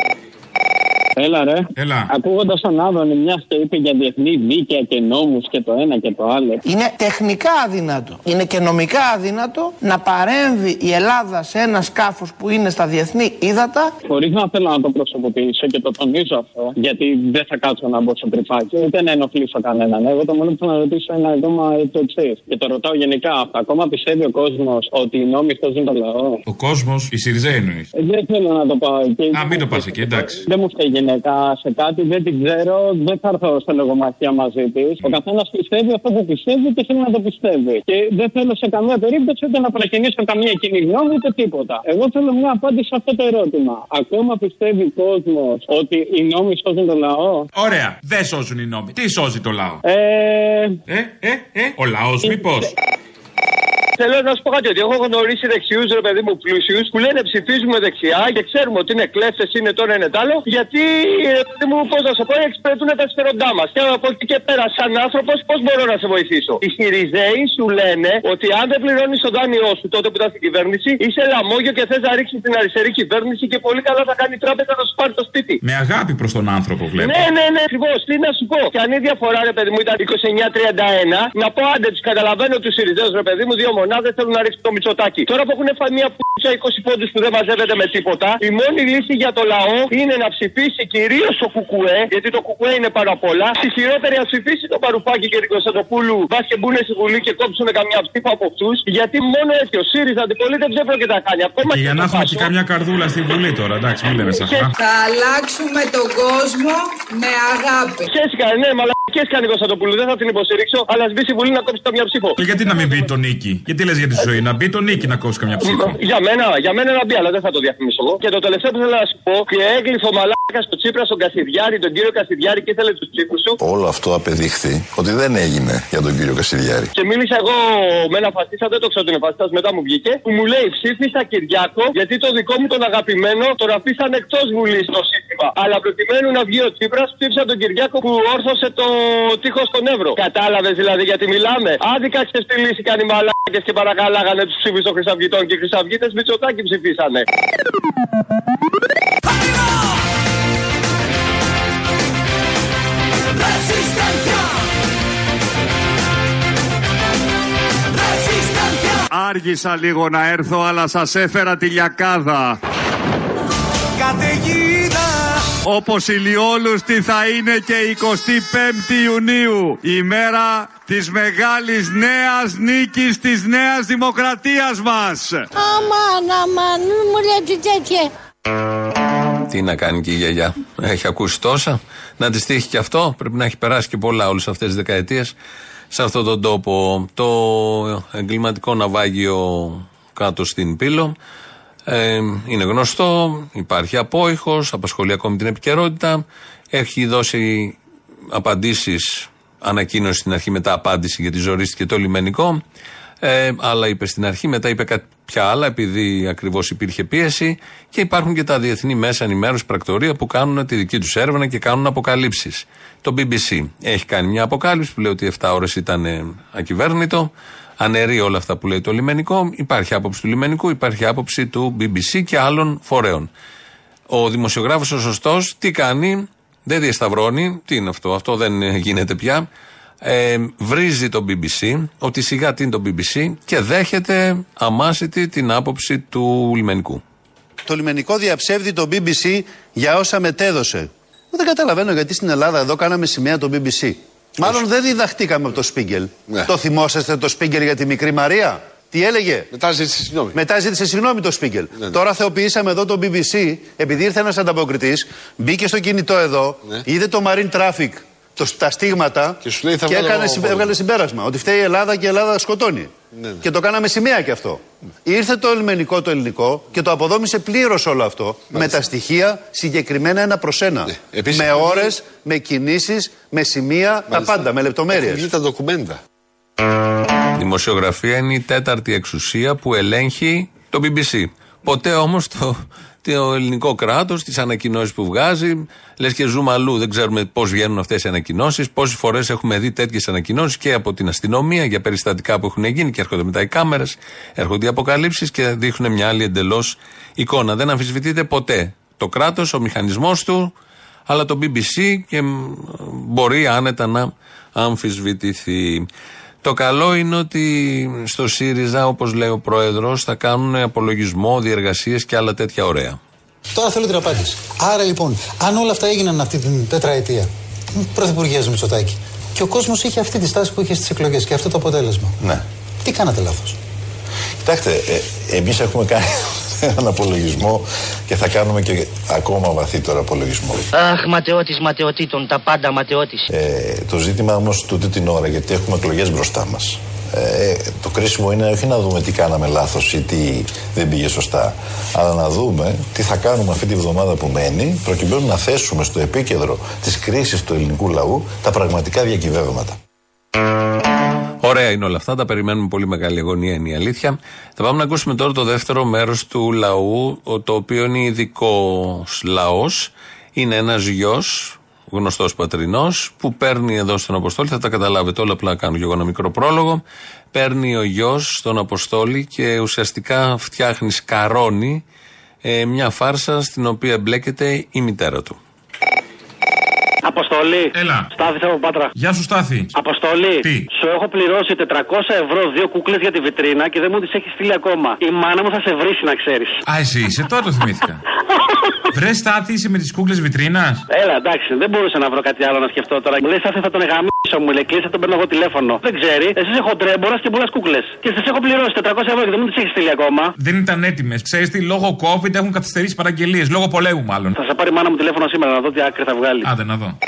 Έλα ρε. Έλα. Ακούγοντας τον Άδωνη, μιας και είπε για διεθνή δίκαια και νόμους και το ένα και το άλλο. Είναι τεχνικά αδύνατο, είναι και νομικά αδύνατο να παρέμβει η Ελλάδα σε ένα σκάφος που είναι στα διεθνή ύδατα. Χωρίς να θέλω να το προσωποποιήσω και το τονίζω αυτό, γιατί δεν θα κάτσω να μπω στο τρυπάκι, ούτε να ενοχλήσω κανέναν. Εγώ το μόνο που θέλω να ρωτήσω είναι ακόμα το εξής. Και το ρωτάω γενικά. Ακόμα πιστεύει ο κόσμος ότι οι νόμοι σώζουν το λαό; Ο κόσμος, η Σιριζέ εννοείς. Ε, Δεν θέλω να το πάω εκεί. Α, μην το πας εκεί, εντάξει. Δεν μου φταίει γυναίκα σε κάτι, δεν την ξέρω, δεν θα έρθω σε λογομαχία μαζί της. Ο καθένας πιστεύει αυτό που πιστεύει και θέλει να το πιστεύει. Και δεν θέλω σε καμία περίπτωση ούτε να προκινήσω καμία κοινή γνώμη ούτε τίποτα. Εγώ θέλω μια απάντηση σε αυτό το ερώτημα. Ακόμα πιστεύει ο κόσμος ότι οι νόμοι σώζουν το λαό; Ωραία, δεν σώζουν οι νόμοι. Τι σώζει το λαό; Ε, Ε, ε, ε, ο λαός, μήπως; Θέλω να σου πω κάτι, ότι έχω γνωρίσει δεξιούς ρε παιδί μου πλούσιους που λένε ψηφίζουμε δεξιά και ξέρουμε ότι είναι κλέφτες, είναι τώρα είναι τ' άλλο, γιατί ρε παιδί μου, πώς να σου πω, εξυπηρετούν τα συμφέροντά μας. Και από εκεί και πέρα, σαν άνθρωπος, πώς μπορώ να σε βοηθήσω; Οι Σιριζέοι σου λένε ότι αν δεν πληρώνεις το δάνειό σου τότε που ήταν στην κυβέρνηση, είσαι λαμόγιο και θες να ρίξεις την αριστερή κυβέρνηση και πολύ καλά θα κάνει η τράπεζα να σου πάρει το σπίτι. Με αγάπη προς τον άνθρωπο βλέπω. Ναι, ναι, ναι, ακριβώς. Τι να σου πω. Και αν η διαφορά, ρε παιδί μου, ήταν 29-31, να πω άντε τους καταλαβαίνω τους Σιριζέου, ρε παιδί μου, δύο μονάδε θέλουν να ρίξουν το μυτσοτάκι. Τώρα που έχουν φάει μια πούτσα 20 πόντους που δεν μαζεύεται με τίποτα, η μόνη λύση για το λαό είναι να ψηφίσει κυρίως το Κουκουέ, γιατί το Κουκουέ είναι πάρα πολλά. Στη χειρότερη να ψηφίσει το Παρουφάκι και την Κωνσταντοπούλου, μπα και μπουν στη Βουλή και κόψουν καμιά ψήφα από αυτούς, γιατί μόνο έτσι ο ΣΥΡΙΖΑ αντιπολίτευση δεν πρόκειται να κάνει. Ακόμα Και για να το έχουμε και Πασόκ- καμιά καρδούλα στη Βουλή τώρα, εντάξει, μην λέμε σε αυτά. Θα αλλάξουμε τον κόσμο με αγάπη. Σχέση κάνει, ναι, μαλακές κάνει η Κωνσταντοπούλου. Δεν θα την υποστηρίξω, αλλά σβήσει η Βουλή να κόψει καμιά ψήφο. Και γιατί να μην μπει το νίκη; Γιατί λες για τη ζωή, να μπει το νίκη να κόψεις καμιά ψήφο; Για μένα, για μένα να μπει, αλλά δεν θα το διαφημίσω εγώ. Και το τελευταίο που θέλω να σου πω, και έγκλειφε ο μαλάκα στο Τσίπρα, στον Κασιδιάρη, τον κύριο Κασιδιάρη και ήθελε τους ψήφους του. Όλο αυτό απεδείχθη ότι δεν έγινε για τον κύριο Κασιδιάρη. Και μίλησα εγώ με ένα φασίστα, δεν το ξέρω ότι είναι φασίστα, μετά μου βγήκε, που μου λέει ψήφισα Κυριάκο γιατί το δικό μου τον αγαπημένο τον αφήσαν εκτός Βουλής στο σύστημα. Αλλά προκειμένου να βγει ο Τσίπρας, ψήφισα τον Κυριάκο που όρθωσε το τείχος στον Εύρο. Κατάλαβες δηλαδή γιατί μιλάμε. Άδικα ξέρει τι λύση κάνει μαλάκες και παρακαλάγανε τους ψήφου των Χρυσαυγητών και οι Χρυσαυγίτε Μητσοτάκη ψηφίσανε. Άργησα λίγο να έρθω, αλλά σας έφερα τη λιακάδα. Καταιγίδα Όπως ηλιόλουστη θα είναι και η 25η Ιουνίου, η μέρα της μεγάλης νέας νίκης της νέας δημοκρατίας μας. Αμάν, αμάν, μην μου λέτε τέτοια. Τι να κάνει και η γιαγιά. Έχει ακούσει τόσα. Να τη τύχει και αυτό. Πρέπει να έχει περάσει και πολλά όλες αυτές τις δεκαετίες σε αυτόν τον τόπο. Το εγκληματικό ναυάγιο κάτω στην Πύλο ε, είναι γνωστό. Υπάρχει απόϊχος, απασχολεί ακόμη την επικαιρότητα. Έχει δώσει απαντήσεις, ανακοίνωση στην αρχή, μετά απάντηση γιατί ζορίστηκε το λιμενικό. Ε, άλλα είπε στην αρχή, μετά είπε κάποια άλλα επειδή ακριβώς υπήρχε πίεση. Και υπάρχουν και τα διεθνή μέσα ενημέρωσης πρακτορία που κάνουν τη δική τους έρευνα και κάνουν αποκαλύψεις. Το BBC έχει κάνει μια αποκάλυψη που λέει ότι 7 ώρες ήταν ε, ακυβέρνητο. Αναιρεί όλα αυτά που λέει το λιμενικό. Υπάρχει άποψη του λιμενικού, υπάρχει άποψη του BBC και άλλων φορέων. Ο δημοσιογράφος ο σωστός τι κάνει, δεν διασταυρώνει, τι είναι αυτό, αυτό δεν ε, γίνεται πια. Ε, βρίζει το BBC, ότι σιγά τι είναι το BBC και δέχεται αμάσιτη την άποψη του λιμενικού. Το λιμενικό διαψεύδει το BBC για όσα μετέδωσε. Δεν καταλαβαίνω γιατί στην Ελλάδα εδώ κάναμε σημαία το BBC. Μάλλον δεν διδαχτήκαμε από το Σπίγκελ. Το θυμόσαστε το Σπίγκελ για τη μικρή Μαρία; Τι έλεγε; Μετά ζήτησε συγγνώμη. Μετά ζήτησε συγγνώμη το Σπίγκελ. Τώρα θεοποιήσαμε εδώ το BBC, επειδή ήρθε ένας ανταποκριτής, μπήκε στο κινητό εδώ, είδε το Marine Traffic το, τα στίγματα Και σου λέει, θα και βγάλω έκανε, εγώ συμπε- από έβγαλε συμπέρασμα. Ότι φταίει η Ελλάδα και η Ελλάδα σκοτώνει. Ναι, ναι. Και το κάναμε σημαία και αυτό. Ήρθε το ελληνικό το ελληνικό και το αποδόμησε πλήρως όλο αυτό. Με τα στοιχεία συγκεκριμένα ένα προς ένα. Ναι. Επίσης, με έχουν ώρες, με κινήσεις, με σημεία, τα πάντα, με λεπτομέρειες. Έχουν βγει τα ντοκουμέντα. Δημοσιογραφία είναι η τέταρτη εξουσία που ελέγχει το BBC. Ποτέ όμως το, το ελληνικό κράτος, τις ανακοινώσεις που βγάζει, λες και ζούμε αλλού. Δεν ξέρουμε πώς βγαίνουν αυτές οι ανακοινώσεις. Πόσες φορές έχουμε δει τέτοιες ανακοινώσεις και από την αστυνομία για περιστατικά που έχουν γίνει και έρχονται μετά οι κάμερες, έρχονται οι αποκαλύψεις και δείχνουν μια άλλη εντελώς εικόνα. Δεν αμφισβητείται ποτέ το κράτος, ο μηχανισμός του, αλλά το BBC και μ, μπορεί άνετα να αμφισβητηθεί. Το καλό είναι ότι στο ΣΥΡΙΖΑ, όπως λέει ο πρόεδρος, θα κάνουν απολογισμό, διεργασίες και άλλα τέτοια ωραία. Τώρα θέλω την απάντηση. Άρα λοιπόν, αν όλα αυτά έγιναν αυτή την τετραετία, πρωθυπουργία Μητσοτάκη, και ο κόσμος είχε αυτή τη στάση που είχε στις εκλογές και αυτό το αποτέλεσμα. Ναι. Τι κάνατε λάθος; Κοιτάξτε, ε, εμείς έχουμε κάνει έναν απολογισμό και θα κάνουμε και ακόμα βαθύτερο απολογισμό. Αχ, ματαιώτης ματαιωτήτων, τα πάντα ματαιώτης. Ε, το ζήτημα όμως τούτη την ώρα, γιατί έχουμε εκλογές μπροστά μας. Ε, το κρίσιμο είναι όχι να δούμε τι κάναμε λάθος ή τι δεν πήγε σωστά, αλλά να δούμε τι θα κάνουμε αυτή τη βδομάδα που μένει, προκειμένου να θέσουμε στο επίκεντρο της κρίσης του ελληνικού λαού τα πραγματικά διακυβεύματα. Ωραία είναι όλα αυτά, τα περιμένουμε πολύ μεγάλη αγωνία είναι η αλήθεια. Θα πάμε να ακούσουμε τώρα το δεύτερο μέρος του λαού, ο- το οποίο είναι ειδικός λαός. Είναι ένας γιος, γνωστός πατρινός, που παίρνει εδώ στον Αποστόλη, θα τα καταλάβετε όλα, απλά κάνω και εγώ ένα μικρό πρόλογο. Παίρνει ο γιος στον Αποστόλη και ουσιαστικά φτιάχνει, σκαρώνει ε, μια φάρσα στην οποία εμπλέκεται η μητέρα του. Αποστολή. Έλα. Στάθη από Πάτρα. Γεια σου, Στάθη. Αποστολή. Τι; Σου έχω πληρώσει 400 ευρώ δύο κούκλες για τη βιτρίνα και δεν μου τις έχεις στείλει ακόμα. Η μάνα μου θα σε βρει να ξέρεις. Α, εσύ είσαι, τώρα το θυμήθηκα. Βρες Στάθη, είσαι με τις κούκλες βιτρίνας; Έλα, εντάξει, δεν μπορούσα να βρω κάτι άλλο να σκεφτώ τώρα. Μου λέει Στάθη θα τον εγαμίσω, μου λέει κλείσα τον παίρνω εγώ τηλέφωνο. Δεν ξέρει, εσύ είσαι χοντρέμπορα και πολλά κούκλες. Και τι έχω πληρώσει 400 ευρώ και δεν μου τις έχεις στείλει ακόμα. Δεν ήταν έτοιμες. Ξέρεις τι, λόγω COVID έχουν καθυστερήσει παραγγελίες. Λόγω πολέμου, μάλλον. Θα σε πάρει η μάνα μου τηλέφωνο σήμερα να δω τι άκρη θα βγάλει. Άντε να δω.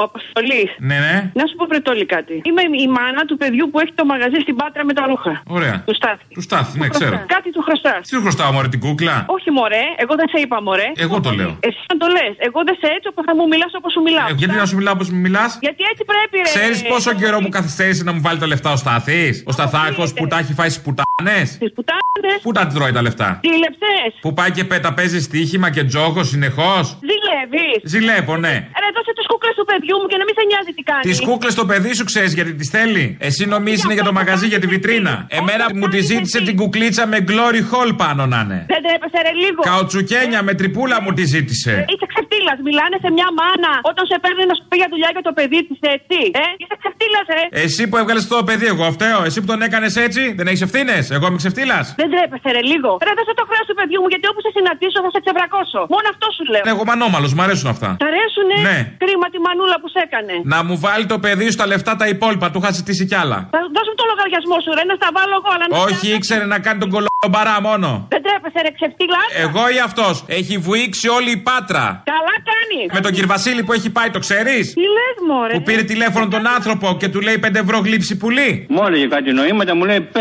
Ο Αποστολής. Ναι, ναι. Να σου πω βρετόλι κάτι. Είμαι η μάνα του παιδιού που έχει το μαγαζί στην Πάτρα με τα ρούχα. Ωραία. Του Στάθη. Του Στάθη, ναι, ξέρω. Κάτι του χρωστά. Τι σου χρωστάω, Μωρέ, την κούκλα; Όχι μωρέ, εγώ δεν σε είπα μωρέ. Εγώ το λέω. Εσύ να το λες. Εγώ δεν σε έτσι όπως θα μου μιλάς όπως σου μιλάω. Ε, γιατί να σου μιλάω όπως μου μιλάς; Γιατί έτσι πρέπει, ρε. Ξέρεις πόσο καιρό μου καθυστέρησε να μου βάλει τα λεφτά ο Στάθης; Ο Σταθάκος που τα έχει φάει στις πουτάνες; Τι πουτάνες. Πού τα τρώει τα λεφτά; Ζήλεψε. Που πάει και πέτα παίζει στοίχημα και τζόγος συνεχώς; Ζηλεύεις. Ζηλεύω, ναι. Ρε, δώσε τι κούκλες του παιδιού μου και να μην σε νοιάζει τι κάνει. Τις κούκλες στο παιδί σου ξέρεις γιατί τις θέλει; Εσύ νομίζεις είναι για το μαγαζί για τη βιτρίνα; Εμένα μου τη ζήτησε την κουκλίτσα με glory hall πάνω να είναι. Δεν τρέπεσαι, ρε, λίγο. Καουτσουκένια με τρυπούλα μου τη ζήτησε. Είσαι ξεφτύλα. Μιλάνε σε μια μάνα όταν σε παίρνει να σου πει για δουλειά για το παιδί της, έτσι. Ε, είσαι ξεφτύλας, ρε. Εσύ που έβγαλες το παιδί, εγώ φταίω. Εσύ που τον έκανες έτσι, δεν έχεις ευθύνες. Εγώ είμαι ξεφτύλας. Δεν τρέπεσαι, ρε, λίγο. Ρε, δώσε το χρέος του παιδιού μου γιατί όπου σε συναντήσω θα σε ξεβρακώσω. Μόνο αυτό σου λέω. Εγώ μανόμαλο, μου αρέσουν αυτά. Τ' αρέσουνε; Ναι. Κρίμα τη μανούλα που σε έκανε. Να μου βάλει το παιδί σου τα λεφτά τα υπόλοιπα, του είχα ζητήσει κι άλλα. Θα δώσ' μου το λογαριασμό σου, ρε, να στα βάλω εγώ, αλλά να. Όχι, ήξερε να κάνει τον κολομπαρά μόνο. Δεν τρέπεσαι, ρε, ξεφτύλας. Εγώ ή αυτός. Έχει βουήξει όλη η πάτρα. Καλά κάνεις; Με τον κύριο Βασίλη που έχει πάει, το ξέρεις; Τι λες, μωρέ. Που πήρε τηλέφωνο τον άνθρωπο και του λέει 5 ευρώ γλύψη πουλί. Μου έλεγε κάτι νοήματα, μου λέει 5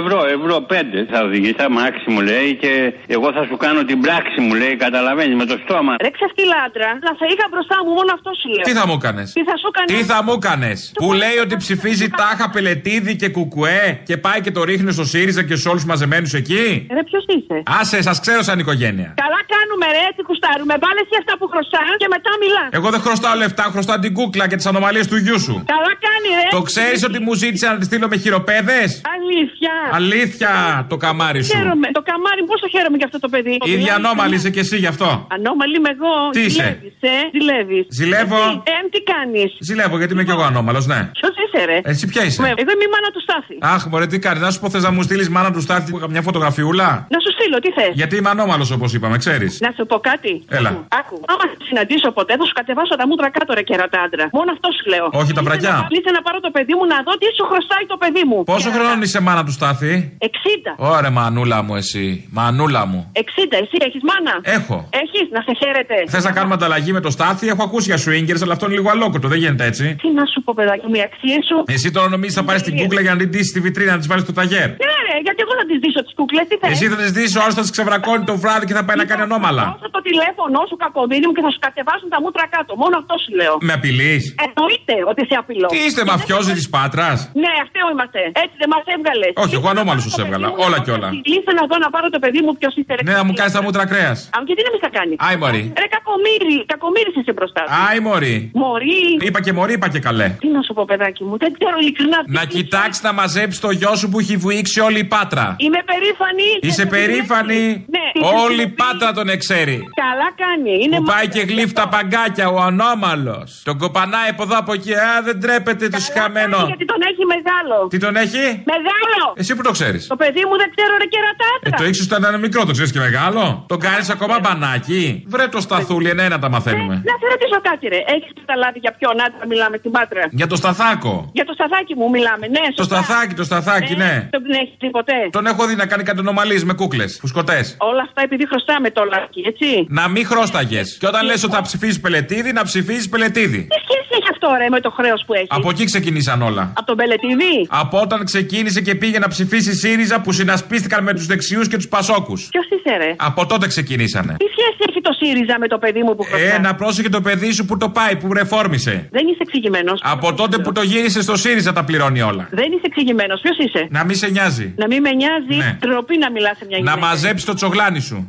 ευρώ, ευρώ 5 θα οδηγήσει, θα μάξει μου λέει και εγώ θα σου κάνω την πράξη μου λέει, καταλαβαίνεις με το στόμα. Ρε ξεφτυλάντρα, να σε είχα μπροστά μου, μόνο αυτό σου λέω. Τι θα μου έκανες; Τι θα σου έκανες; Τι θα μου έκανες; Που λέει ότι ψηφίζει τάχα πελετίδη και κουκουέ και πάει και το ρίχνει στο ΣΥΡΙΖΑ και σε όλους μαζεμένους εκεί; Ρε ποιος είσαι; Άσε, σας ξέρω σαν οικογένεια. Καλά κάνουμε, ρε, έτσι κουστάρουμε. Βάλε εσύ αυτά που χρωστάς και μετά μιλάς. Εγώ δεν χρωστάω λεφτά, χρωστάω την κούκλα και τις ανομαλίες του γιού σου. Καλά κάνει, ρε. Το ξέρεις ότι μου ζήτησε να τη στείλω με χειροπέδες; Αλήθεια. Αλήθεια το καμάρι σου. Χαίρομαι. Το καμάρι, πόσο χαίρομαι για αυτό το παιδί. Ίδια ανώμαλη είσαι και εσύ γι' αυτό. Ανώμαλη είμαι εγώ. Τι είσαι; Ζηλεύεις, ε; Ζηλεύεις. Ζηλεύω. Ε, τι κάνεις; Ζηλεύω γιατί είμαι κι εγώ ανώμαλος, ναι. Ποιος είσαι, ρε; Εσύ ποια είσαι; Με- Εγώ είμαι η μάνα του Στάθη. Αχ, μωρέ, τι κάνεις; Να σου πω, θες να μου στείλεις μάνα του στάθη μια φωτογραφιούλα; Να σου στείλω, τι θες; Γιατί είμαι ανώμαλος όπως είπαμε, ξέρεις. Να σου πω κάτι. Έλα. Άκου, Άκου. Άμα σε συναντήσω ποτέ, θα σου κατεβάσω τα μούτρα κάτω, ρε κερατάντρα. Μόνο αυτός σου λέω. Όχι τα βρακιά. Λύσε να πάρω το παιδί μου να δω τι σου χρωστάει το παιδί μου. Πόσο χρόνο είσαι μάνα του Στάθη; 60. Ωραία, μανούλα μου, εσύ. Μανούλα μου. 60, εσύ έχεις μάνα; Έχω. Έχεις, να σε χαίρετε. Θες να κάνουμε ανταλλαγή με το Στάθη, έχω ακούσει για swingers, αλλά αυτό είναι λίγο αλόκοτο, δεν γίνεται έτσι. Τι να σου πω, παιδάκι μου, οι αξίες σου. Εσύ τώρα νομίζεις θα πάρεις την κούκλα για να την ντύσεις στη βιτρίνα να της βάλεις στο ταγέρ; Ναι, ρε, γιατί εγώ θα τι δείσω τις κούκλες, τι θες; Εσύ θα τις δει, ο άλλο θα τις ξεβρακώνει το βράδυ και θα πάει να κάνει ανώμαλα. Δώσε το τηλέφωνο σου κακομίρι μου και θα σου κατεβάσουν τα μούτρα κάτω. Μόνο αυτό σου λέω. Με απειλείς; Εννοείται ότι σε απειλώ. Τι είστε, μαφιόζοι της Πάτρας; Ναι, αυτό είμαστε. Έτσι δεν μας έβγαλες. Όχι, εγώ ανώμαλος σου έβγαλα. Όλα και όλα. Λύσε να δω να πάρω το παιδί μου ποιος είστε. ρε. Ναι, να μου κάνεις τα μούτρα κρέας. Αν και τι να με θα κάνει. Άι, Μωρή. Ρε κακομίρι, κακομίρι είσαι μπροστά σου. Άι, Μωρή. Μωρή. Είπα και μωρή, είπα και καλέ. Τι να σου πω, παιδάκι μου, δεν ξέρω ειλικρινά. τι Να κοιτάξεις να μαζέψεις το γιο σου που έχει βουήξει όλη η πάτρα. Είμαι περήφανη. Είσαι περήφανη. Ναι. Όλη η πάτρα τον εξέρει. Καλά κάνει. Είναι Που πάει και γλύφει τα παγκάκια, ο ανώμαλος. Τον κοπανάει από εδώ από εκεί. Α, δεν τρέπεται το σκαμμένο. Γιατί τον έχει μεγάλο. Τι τον έχει; Μεγάλο. Εσύ που το ξέρεις. Το παιδί μου δεν ξέρω ρε Ε, κερατάτρα. το ήξερες όταν ήταν μικρό, το ξέρεις και μεγάλο; Τον κάνεις ακόμα μπανάκι; Βρε το σταθούλι, ένα τα μαθαίνουμε. Να σε ρωτήσω κάτι, ρε. Έχεις καταλάβει για ποιον άντρα μιλάμε στην Πάτρα; Για το σταθάκο. Για το σταθάκι μου μιλάμε, ναι. Το σωστά. σταθάκι, το σταθάκι, ναι. Δεν έχεις δει ποτέ; Τον έχω δει να κάνει κάτι νομαλίε με κούκλες, φουσκωτές. Όλα αυτά επειδή χρωστάμε το λάκι, έτσι. Να μην χρώσταγε. Και όταν λες ότι θα ψηφίσεις πελετίδι, να ψηφίσεις πελετίδι. Τι σχέση έχεις αυτό, ρε, με το χρέος που έχεις. Από εκεί ξεκινήσαν όλα. Από τον Πελετηδί. Από όταν ξεκίνησε και πήγε να ψηφίσει ΣΥΡΙΖΑ που συνασπίστηκαν με τους δεξιούς και τους Πασόκους. Ποιος είσαι, ρε; Από τότε ξεκινήσανε. Τι σχέση έχει το ΣΥΡΙΖΑ με το παιδί μου που χρωστά. Ε, να πρόσεχε το παιδί σου που το πάει, που ρεφόρμησε. Δεν είσαι εξηγημένο. Από τότε που το γύρισε στο ΣΥΡΙΖΑ τα πληρώνει όλα. Δεν είσαι εξηγημένο. Ποιος είσαι; Να μην σε νοιάζει. Να μην με νοιάζει. Ναι. Τροπή να μιλάς σε μια Να γυναίκα. μαζέψει το τσογλάνι σου.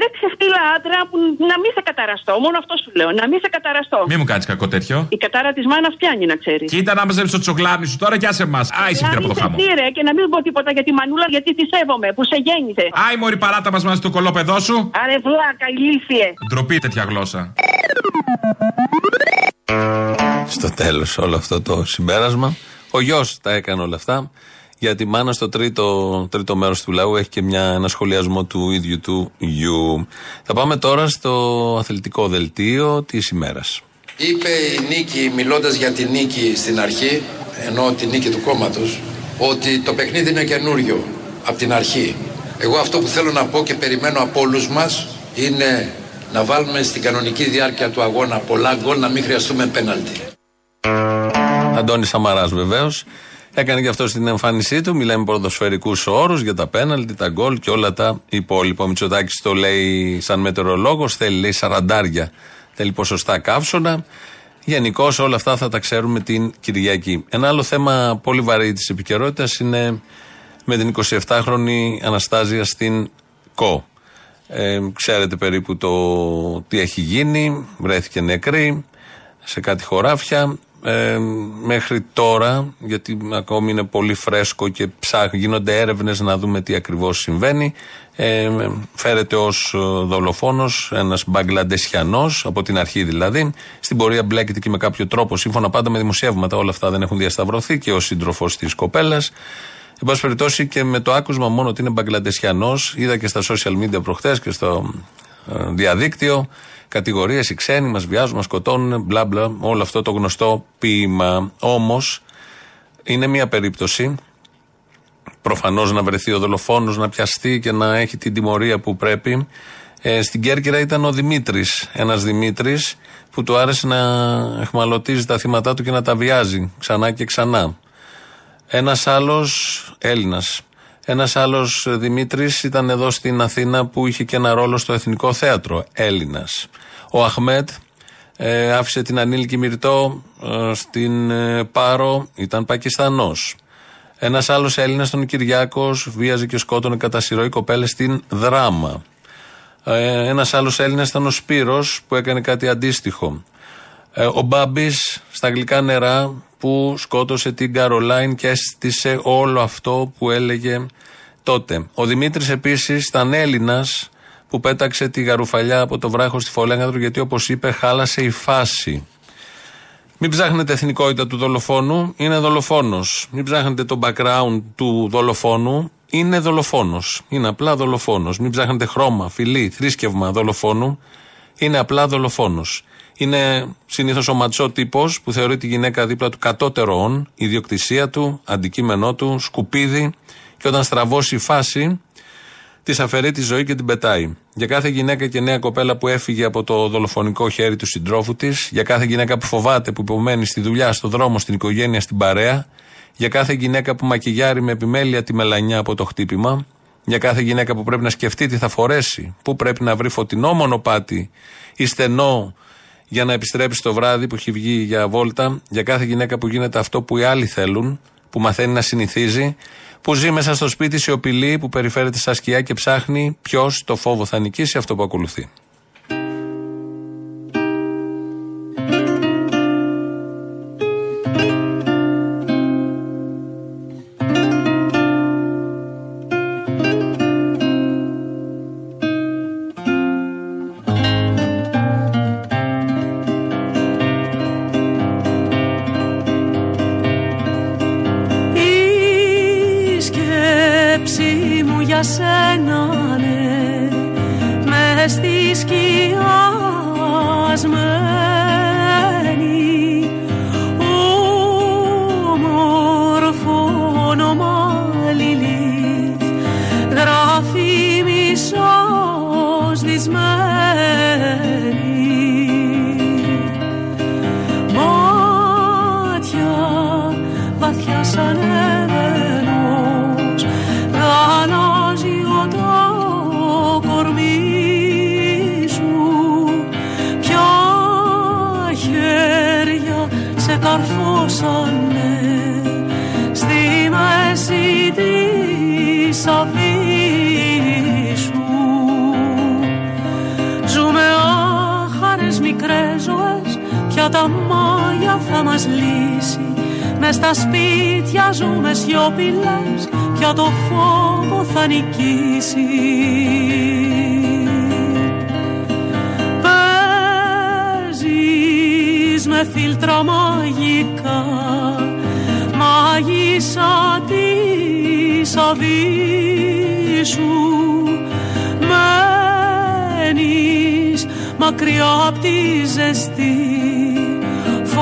Ρε ξεφτύλα άντρα που να μην σε καταραστώ. Μόνο αυτό σου λέω. Να μην σε καταραστώ. Μη μου κάνεις κακό τέτοιο. Η κατάρα της μάνας πιάνει, να ξέρεις. Κοίτα να μαζέψει το τσογλάνι σου τώρα και άσε μας. Άι σε από το χαμό. Τι ρε, και να μην πω τίποτα για τη μανούλα γιατί τη σέβομαι που σε γέννησε. Άι μωρή παράτα μας μαζί το κολόπεδό σου. Αρε βλάκα, ηλίθιε. Ντροπή τέτοια γλώσσα. Στο τέλος όλο αυτό το συμπέρασμα. Ο γιος τα έκανε όλα αυτά. Για τη μάνα στο τρίτο, τρίτο μέρος του λαού έχει και μια, ένα σχολιασμό του ίδιου του γιου. Θα πάμε τώρα στο αθλητικό δελτίο της ημέρας. Είπε η Νίκη, μιλώντας για τη νίκη στην αρχή, ενώ τη νίκη του κόμματος, ότι το παιχνίδι είναι καινούριο από την αρχή. Εγώ αυτό που θέλω να πω και περιμένω από όλους μας είναι να βάλουμε στην κανονική διάρκεια του αγώνα πολλά γκολ να μην χρειαστούμε πέναλτι. Αντώνης Σαμαράς βεβαίως. Έκανε και αυτό στην εμφάνισή του. Μιλάει με ποδοσφαιρικούς όρους για τα πέναλτι, τα γκολ και όλα τα υπόλοιπα. Ο Μητσοτάκης το λέει σαν μετεωρολόγος. Θέλει, λέει, σαραντάρια. Θέλει ποσοστά καύσωνα. Γενικώς όλα αυτά θα τα ξέρουμε την Κυριακή. Ένα άλλο θέμα πολύ βαρύ της επικαιρότητας είναι με την 27χρονη Αναστάζια στην ΚΟ. Ε, ξέρετε περίπου το τι έχει γίνει. Βρέθηκε νεκρή σε κάτι χωράφια. Ε, μέχρι τώρα, γιατί ακόμη είναι πολύ φρέσκο και ψάχ, γίνονται έρευνες να δούμε τι ακριβώς συμβαίνει. Ε, φέρεται ως ε, δολοφόνος ένας Μπαγκλαντεσιανός, από την αρχή δηλαδή. Στην πορεία μπλέκεται και με κάποιο τρόπο, σύμφωνα πάντα με δημοσιεύματα. Όλα αυτά δεν έχουν διασταυρωθεί και ο σύντροφος της κοπέλας. Εν πάση περιπτώσει και με το άκουσμα μόνο ότι είναι Μπαγκλαντεσιανός, είδα και στα social media προχθές και στο ε, διαδίκτυο κατηγορίες οι ξένοι μας βιάζουν, μας σκοτώνουν, μπλα μπλα, όλο αυτό το γνωστό ποίημα. Όμως είναι μια περίπτωση προφανώς να βρεθεί ο δολοφόνος, να πιαστεί και να έχει την τιμωρία που πρέπει. Ε, στην Κέρκυρα ήταν ο Δημήτρης, ένας Δημήτρης που του άρεσε να εχμαλωτίζει τα θύματα του και να τα βιάζει ξανά και ξανά. Ένας άλλος Έλληνας. Ένας άλλος Δημήτρης ήταν εδώ στην Αθήνα που είχε και ένα ρόλο στο Εθνικό Θέατρο. Έλληνας. Ο Αχμέτ ε, άφησε την ανήλικη Μυρτό ε, στην ε, Πάρο, ήταν Πακιστανός. Ένας άλλος Έλληνας, τον Κυριάκος, βίαζε και σκότωνε κατά σειρό οι κοπέλες στην Δράμα. Ε, Ένας άλλος Έλληνας ήταν ο Σπύρος που έκανε κάτι αντίστοιχο. Ε, ο Μπάμπης στα γλυκά νερά που σκότωσε την Καρολάιν και έστησε όλο αυτό που έλεγε τότε. Ο Δημήτρης επίσης ήταν Έλληνας που πέταξε τη γαρουφαλιά από το βράχο στη Φολέγανδρο γιατί όπως είπε χάλασε η φάση. Μην ψάχνετε εθνικότητα του δολοφόνου, είναι δολοφόνος. Μην ψάχνετε το background του δολοφόνου, είναι δολοφόνος. Είναι απλά δολοφόνος. Μην ψάχνετε χρώμα, φιλί, θρήσκευμα δολοφόνου. Είναι απλά δολοφόνος. Είναι συνήθως ο ματσό τύπος που θεωρεί τη γυναίκα δίπλα του κατώτερο όν, ιδιοκτησία του, αντικείμενό του, σκουπίδι. Και όταν στραβώσει η φάση, της αφαιρεί τη ζωή και την πετάει. Για κάθε γυναίκα και νέα κοπέλα που έφυγε από το δολοφονικό χέρι του συντρόφου της, για κάθε γυναίκα που φοβάται, που υπομένει στη δουλειά, στο δρόμο, στην οικογένεια, στην παρέα, για κάθε γυναίκα που μακιγιάρει με επιμέλεια τη μελανιά από το χτύπημα, για κάθε γυναίκα που πρέπει να σκεφτεί τι θα φορέσει, πού πρέπει να βρει φωτεινό μονοπάτι ή στενό για να επιστρέψει το βράδυ που έχει βγει για βόλτα, για κάθε γυναίκα που γίνεται αυτό που οι άλλοι θέλουν, που μαθαίνει να συνηθίζει, που ζει μέσα στο σπίτι σιωπηλή, που περιφέρεται σαν σκιά και ψάχνει ποιος το φόβο θα νικήσει αυτό που ακολουθεί. Ζωές Πια τα μάγια θα μας λύσει. Μες στα σπίτια ζούμε σιωπηλές Πια το φόβο θα νικήσει. Παίζεις με φίλτρα μαγικά Μάγισσα της αβίσου Μένεις μακριά απ' τη ζεστή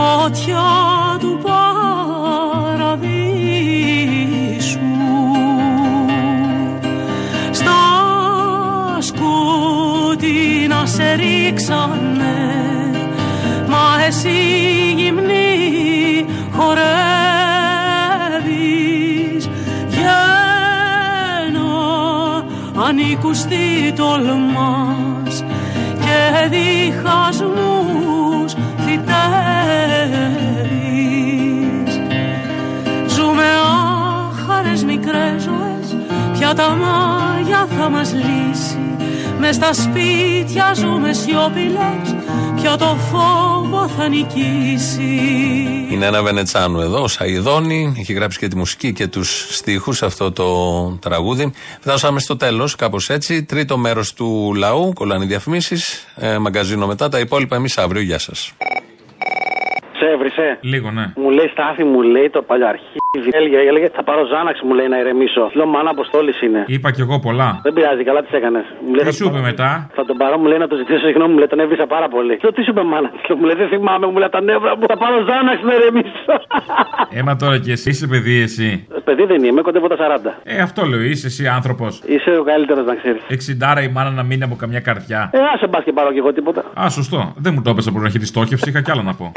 φωτιά του παραδείσου. Στα σκούτινα σε ρίξανε μα εσύ γυμνή χορεύεις. Γένο ανήκους τι τολμάς και διχασμούς Πια τα μάγια θα μας λύσει Μες στα σπίτια ζούμε σιωπηλές Πια το φόβο θα νικήσει Είναι ένα Βενετσάνου εδώ, ο Σαϊδόνη. Έχει γράψει και τη μουσική και τους στίχους αυτό το τραγούδι. Φτάσαμε στο τέλος, κάπως έτσι. Τρίτο μέρος του λαού, κολλάνε διαφημίσεις. Ε, μαγκαζίνο μετά. Τα υπόλοιπα εμείς αύριο. Γεια σας. Σε έβρισε. Λίγο, ναι. Μου λέει στάθη, μου λέει το παλιαρχίδι. Έλεγε, έλεγε, θα πάρω Ζάναξ, μου λέει να ηρεμήσω. Λέω, μάνα αποστόλης είναι. Είπα κι εγώ πολλά. Δεν πειράζει, καλά τις έκανες. Τι σου είπε μετά; Θα τον πάρω, μου λέει να το ζητήσω συγγνώμη, μου λέει τον έβρισα πάρα πολύ. Λέω, τι σου είπε, μάνα. Λέω, μου λέει, δεν θυμάμαι, μου λέει τα νεύρα μου. Θα πάρω Ζάναξ να ηρεμήσω. Έμα τώρα και εσύ είσαι παιδί, εσύ. Παιδί δεν είμαι, κοντεύω τα 40. Ε, αυτό λέω, είσαι εσύ άνθρωπος. Είσαι ο καλύτερος να ξέρεις. Εξιντάρα η μάνα να μείνει από καμιά καρδιά. Ε, άσε μπας και πάρω κι εγώ τίποτα. Α, σωστό. Δεν μου το έπεσε από την αρχή τη στόχευση, είχα κι άλλα να πω.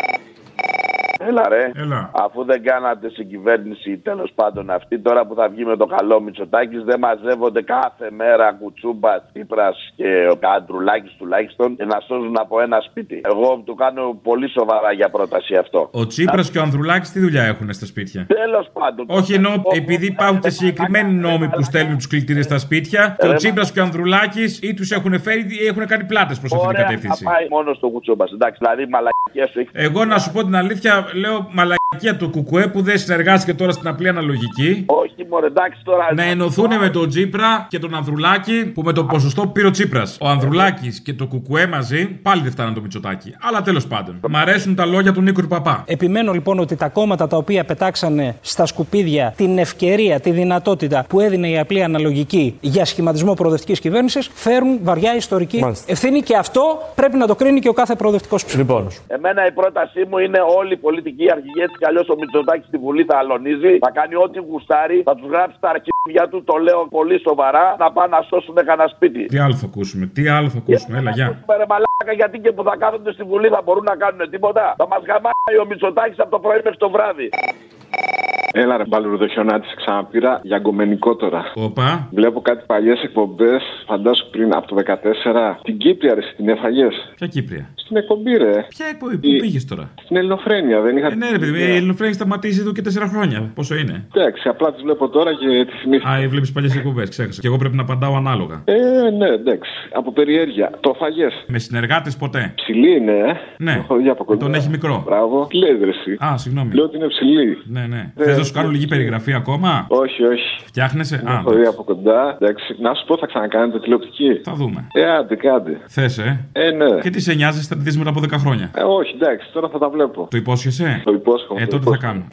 Έλα ρε. Έλα. Αφού δεν κάνατε στην κυβέρνηση τέλος πάντων αυτή, τώρα που θα βγει με το καλό Μητσοτάκης, δεν μαζεύονται κάθε μέρα κουτσούμπας, Τσίπρας και ο Καντρουλάκης τουλάχιστον και να σώζουν από ένα σπίτι. Εγώ του κάνω πολύ σοβαρά για πρόταση αυτό. Ο Τσίπρας και ο Ανδρουλάκης τι δουλειά έχουν στα σπίτια; Τέλος πάντων. Όχι εννοώ επειδή υπάρχουν και συγκεκριμένοι νόμοι που στέλνουν τους κλητήρες στα σπίτια και ο Ρε, Τσίπρας και ο Ανδρουλάκης ή τους έχουν φέρει ή έχουν κάνει πλάτες προς αυτήν την Ωραία, κατεύθυνση. θα πάει μόνος στο κουτσούμπας. Εντάξει, δηλαδή μαλακία σου έχεις. Εγώ να σου πω την αλήθεια, λέω μαλακίε και του Κουκουέ που δεν συνεργάστηκε τώρα στην απλή αναλογική. Όχι, μωρέ, εντάξει τώρα. Να ενωθούν με τον Τσίπρα και τον Ανδρουλάκη που με το ποσοστό που πήρε ο Τσίπρας. Ο Ανδρουλάκης και το Κουκουέ μαζί πάλι δεν φτάνουν το Μητσοτάκι. Αλλά τέλος πάντων. Μ' αρέσουν τα λόγια του Νίκου Παπά. Επιμένω λοιπόν ότι τα κόμματα τα οποία πετάξανε στα σκουπίδια την ευκαιρία, τη δυνατότητα που έδινε η απλή αναλογική για σχηματισμό προοδευτικής κυβέρνησης φέρουν βαριά ιστορική Μάλιστα. ευθύνη και αυτό πρέπει να το κρίνει και ο κάθε προοδευτικός ψήφος. Λοιπόν, Εμένα η πρότασή μου είναι όλοι οι πολιτικοί αρχηγοί έτσι κι αλλιώς ο Μητσοτάκης στη Βουλή θα αλωνίζει. Θα κάνει ό,τι γουστάρει. Θα τους γράψει τα αρχίδια του, το λέω πολύ σοβαρά, να πάνε να σώσουν κανένα σπίτι. Τι άλλο θα ακούσουμε, τι άλλο θα ακούσουμε, έλα, γεια. Ρε μαλάκα, γιατί και που θα κάθονται στη Βουλή θα μπορούν να κάνουν τίποτα. Θα μας γαμάει ο Μητσοτάκης από το πρωί μέχρι το βράδυ. Έλα ρε μπαλουρδοχιονάτη, σε ξαναπήρα για γκομενικό τώρα. Όπα. Βλέπω κάτι παλιές εκπομπές, φαντάσου πριν από το 14. Την Κύπρια ρε, την έφαγες; Ποια Κύπρια; Στην εκπομπή ρε. Ποια εκπομπή, πού πήγες τώρα; Στην Ελληνοφρένεια, δεν είχα. Ε, ναι, ρε παιδί, η Ελληνοφρένεια σταματήσει εδώ και 4 χρόνια. Πόσο είναι; Εντάξει, απλά τις βλέπω τώρα και τη θυμήθηκα. Α, βλέπεις παλιές εκπομπές, ξέχασα. Και εγώ πρέπει να απαντάω ανάλογα. Ε, ναι, εντάξει. Από περιέργεια. Το φαγέ. Με συνεργάτες ποτέ; Ψηλή είναι, ε. Ναι. Έχω δει από κοντά. Τον έχει μικρό. Μπράβο. Τι λες, ρε, εσύ; Α, συγγνώμη. Λέω ότι είναι ψηλή. Ναι, ναι. Ε, Θες να σου κάνω λίγη περιγραφή ακόμα; Όχι, όχι. Φτιάχνεσαι; Α, Έχω δει από κοντά. Εντάξει, να σου πω, θα ξανακάνετε τηλεοπτική. θα δούμε. Ε, άντε, κάντε. Θες, ε; Ε, ναι. Και τι σε νοιάζει, θα τη δει μετά από 10 χρόνια; Ε, όχι, εντάξει, τώρα θα τα βλέπω. Το υπόσχεσαι; Το υπόσχομαι. Ε, το τότε θα υπόσχομαι. κάνω.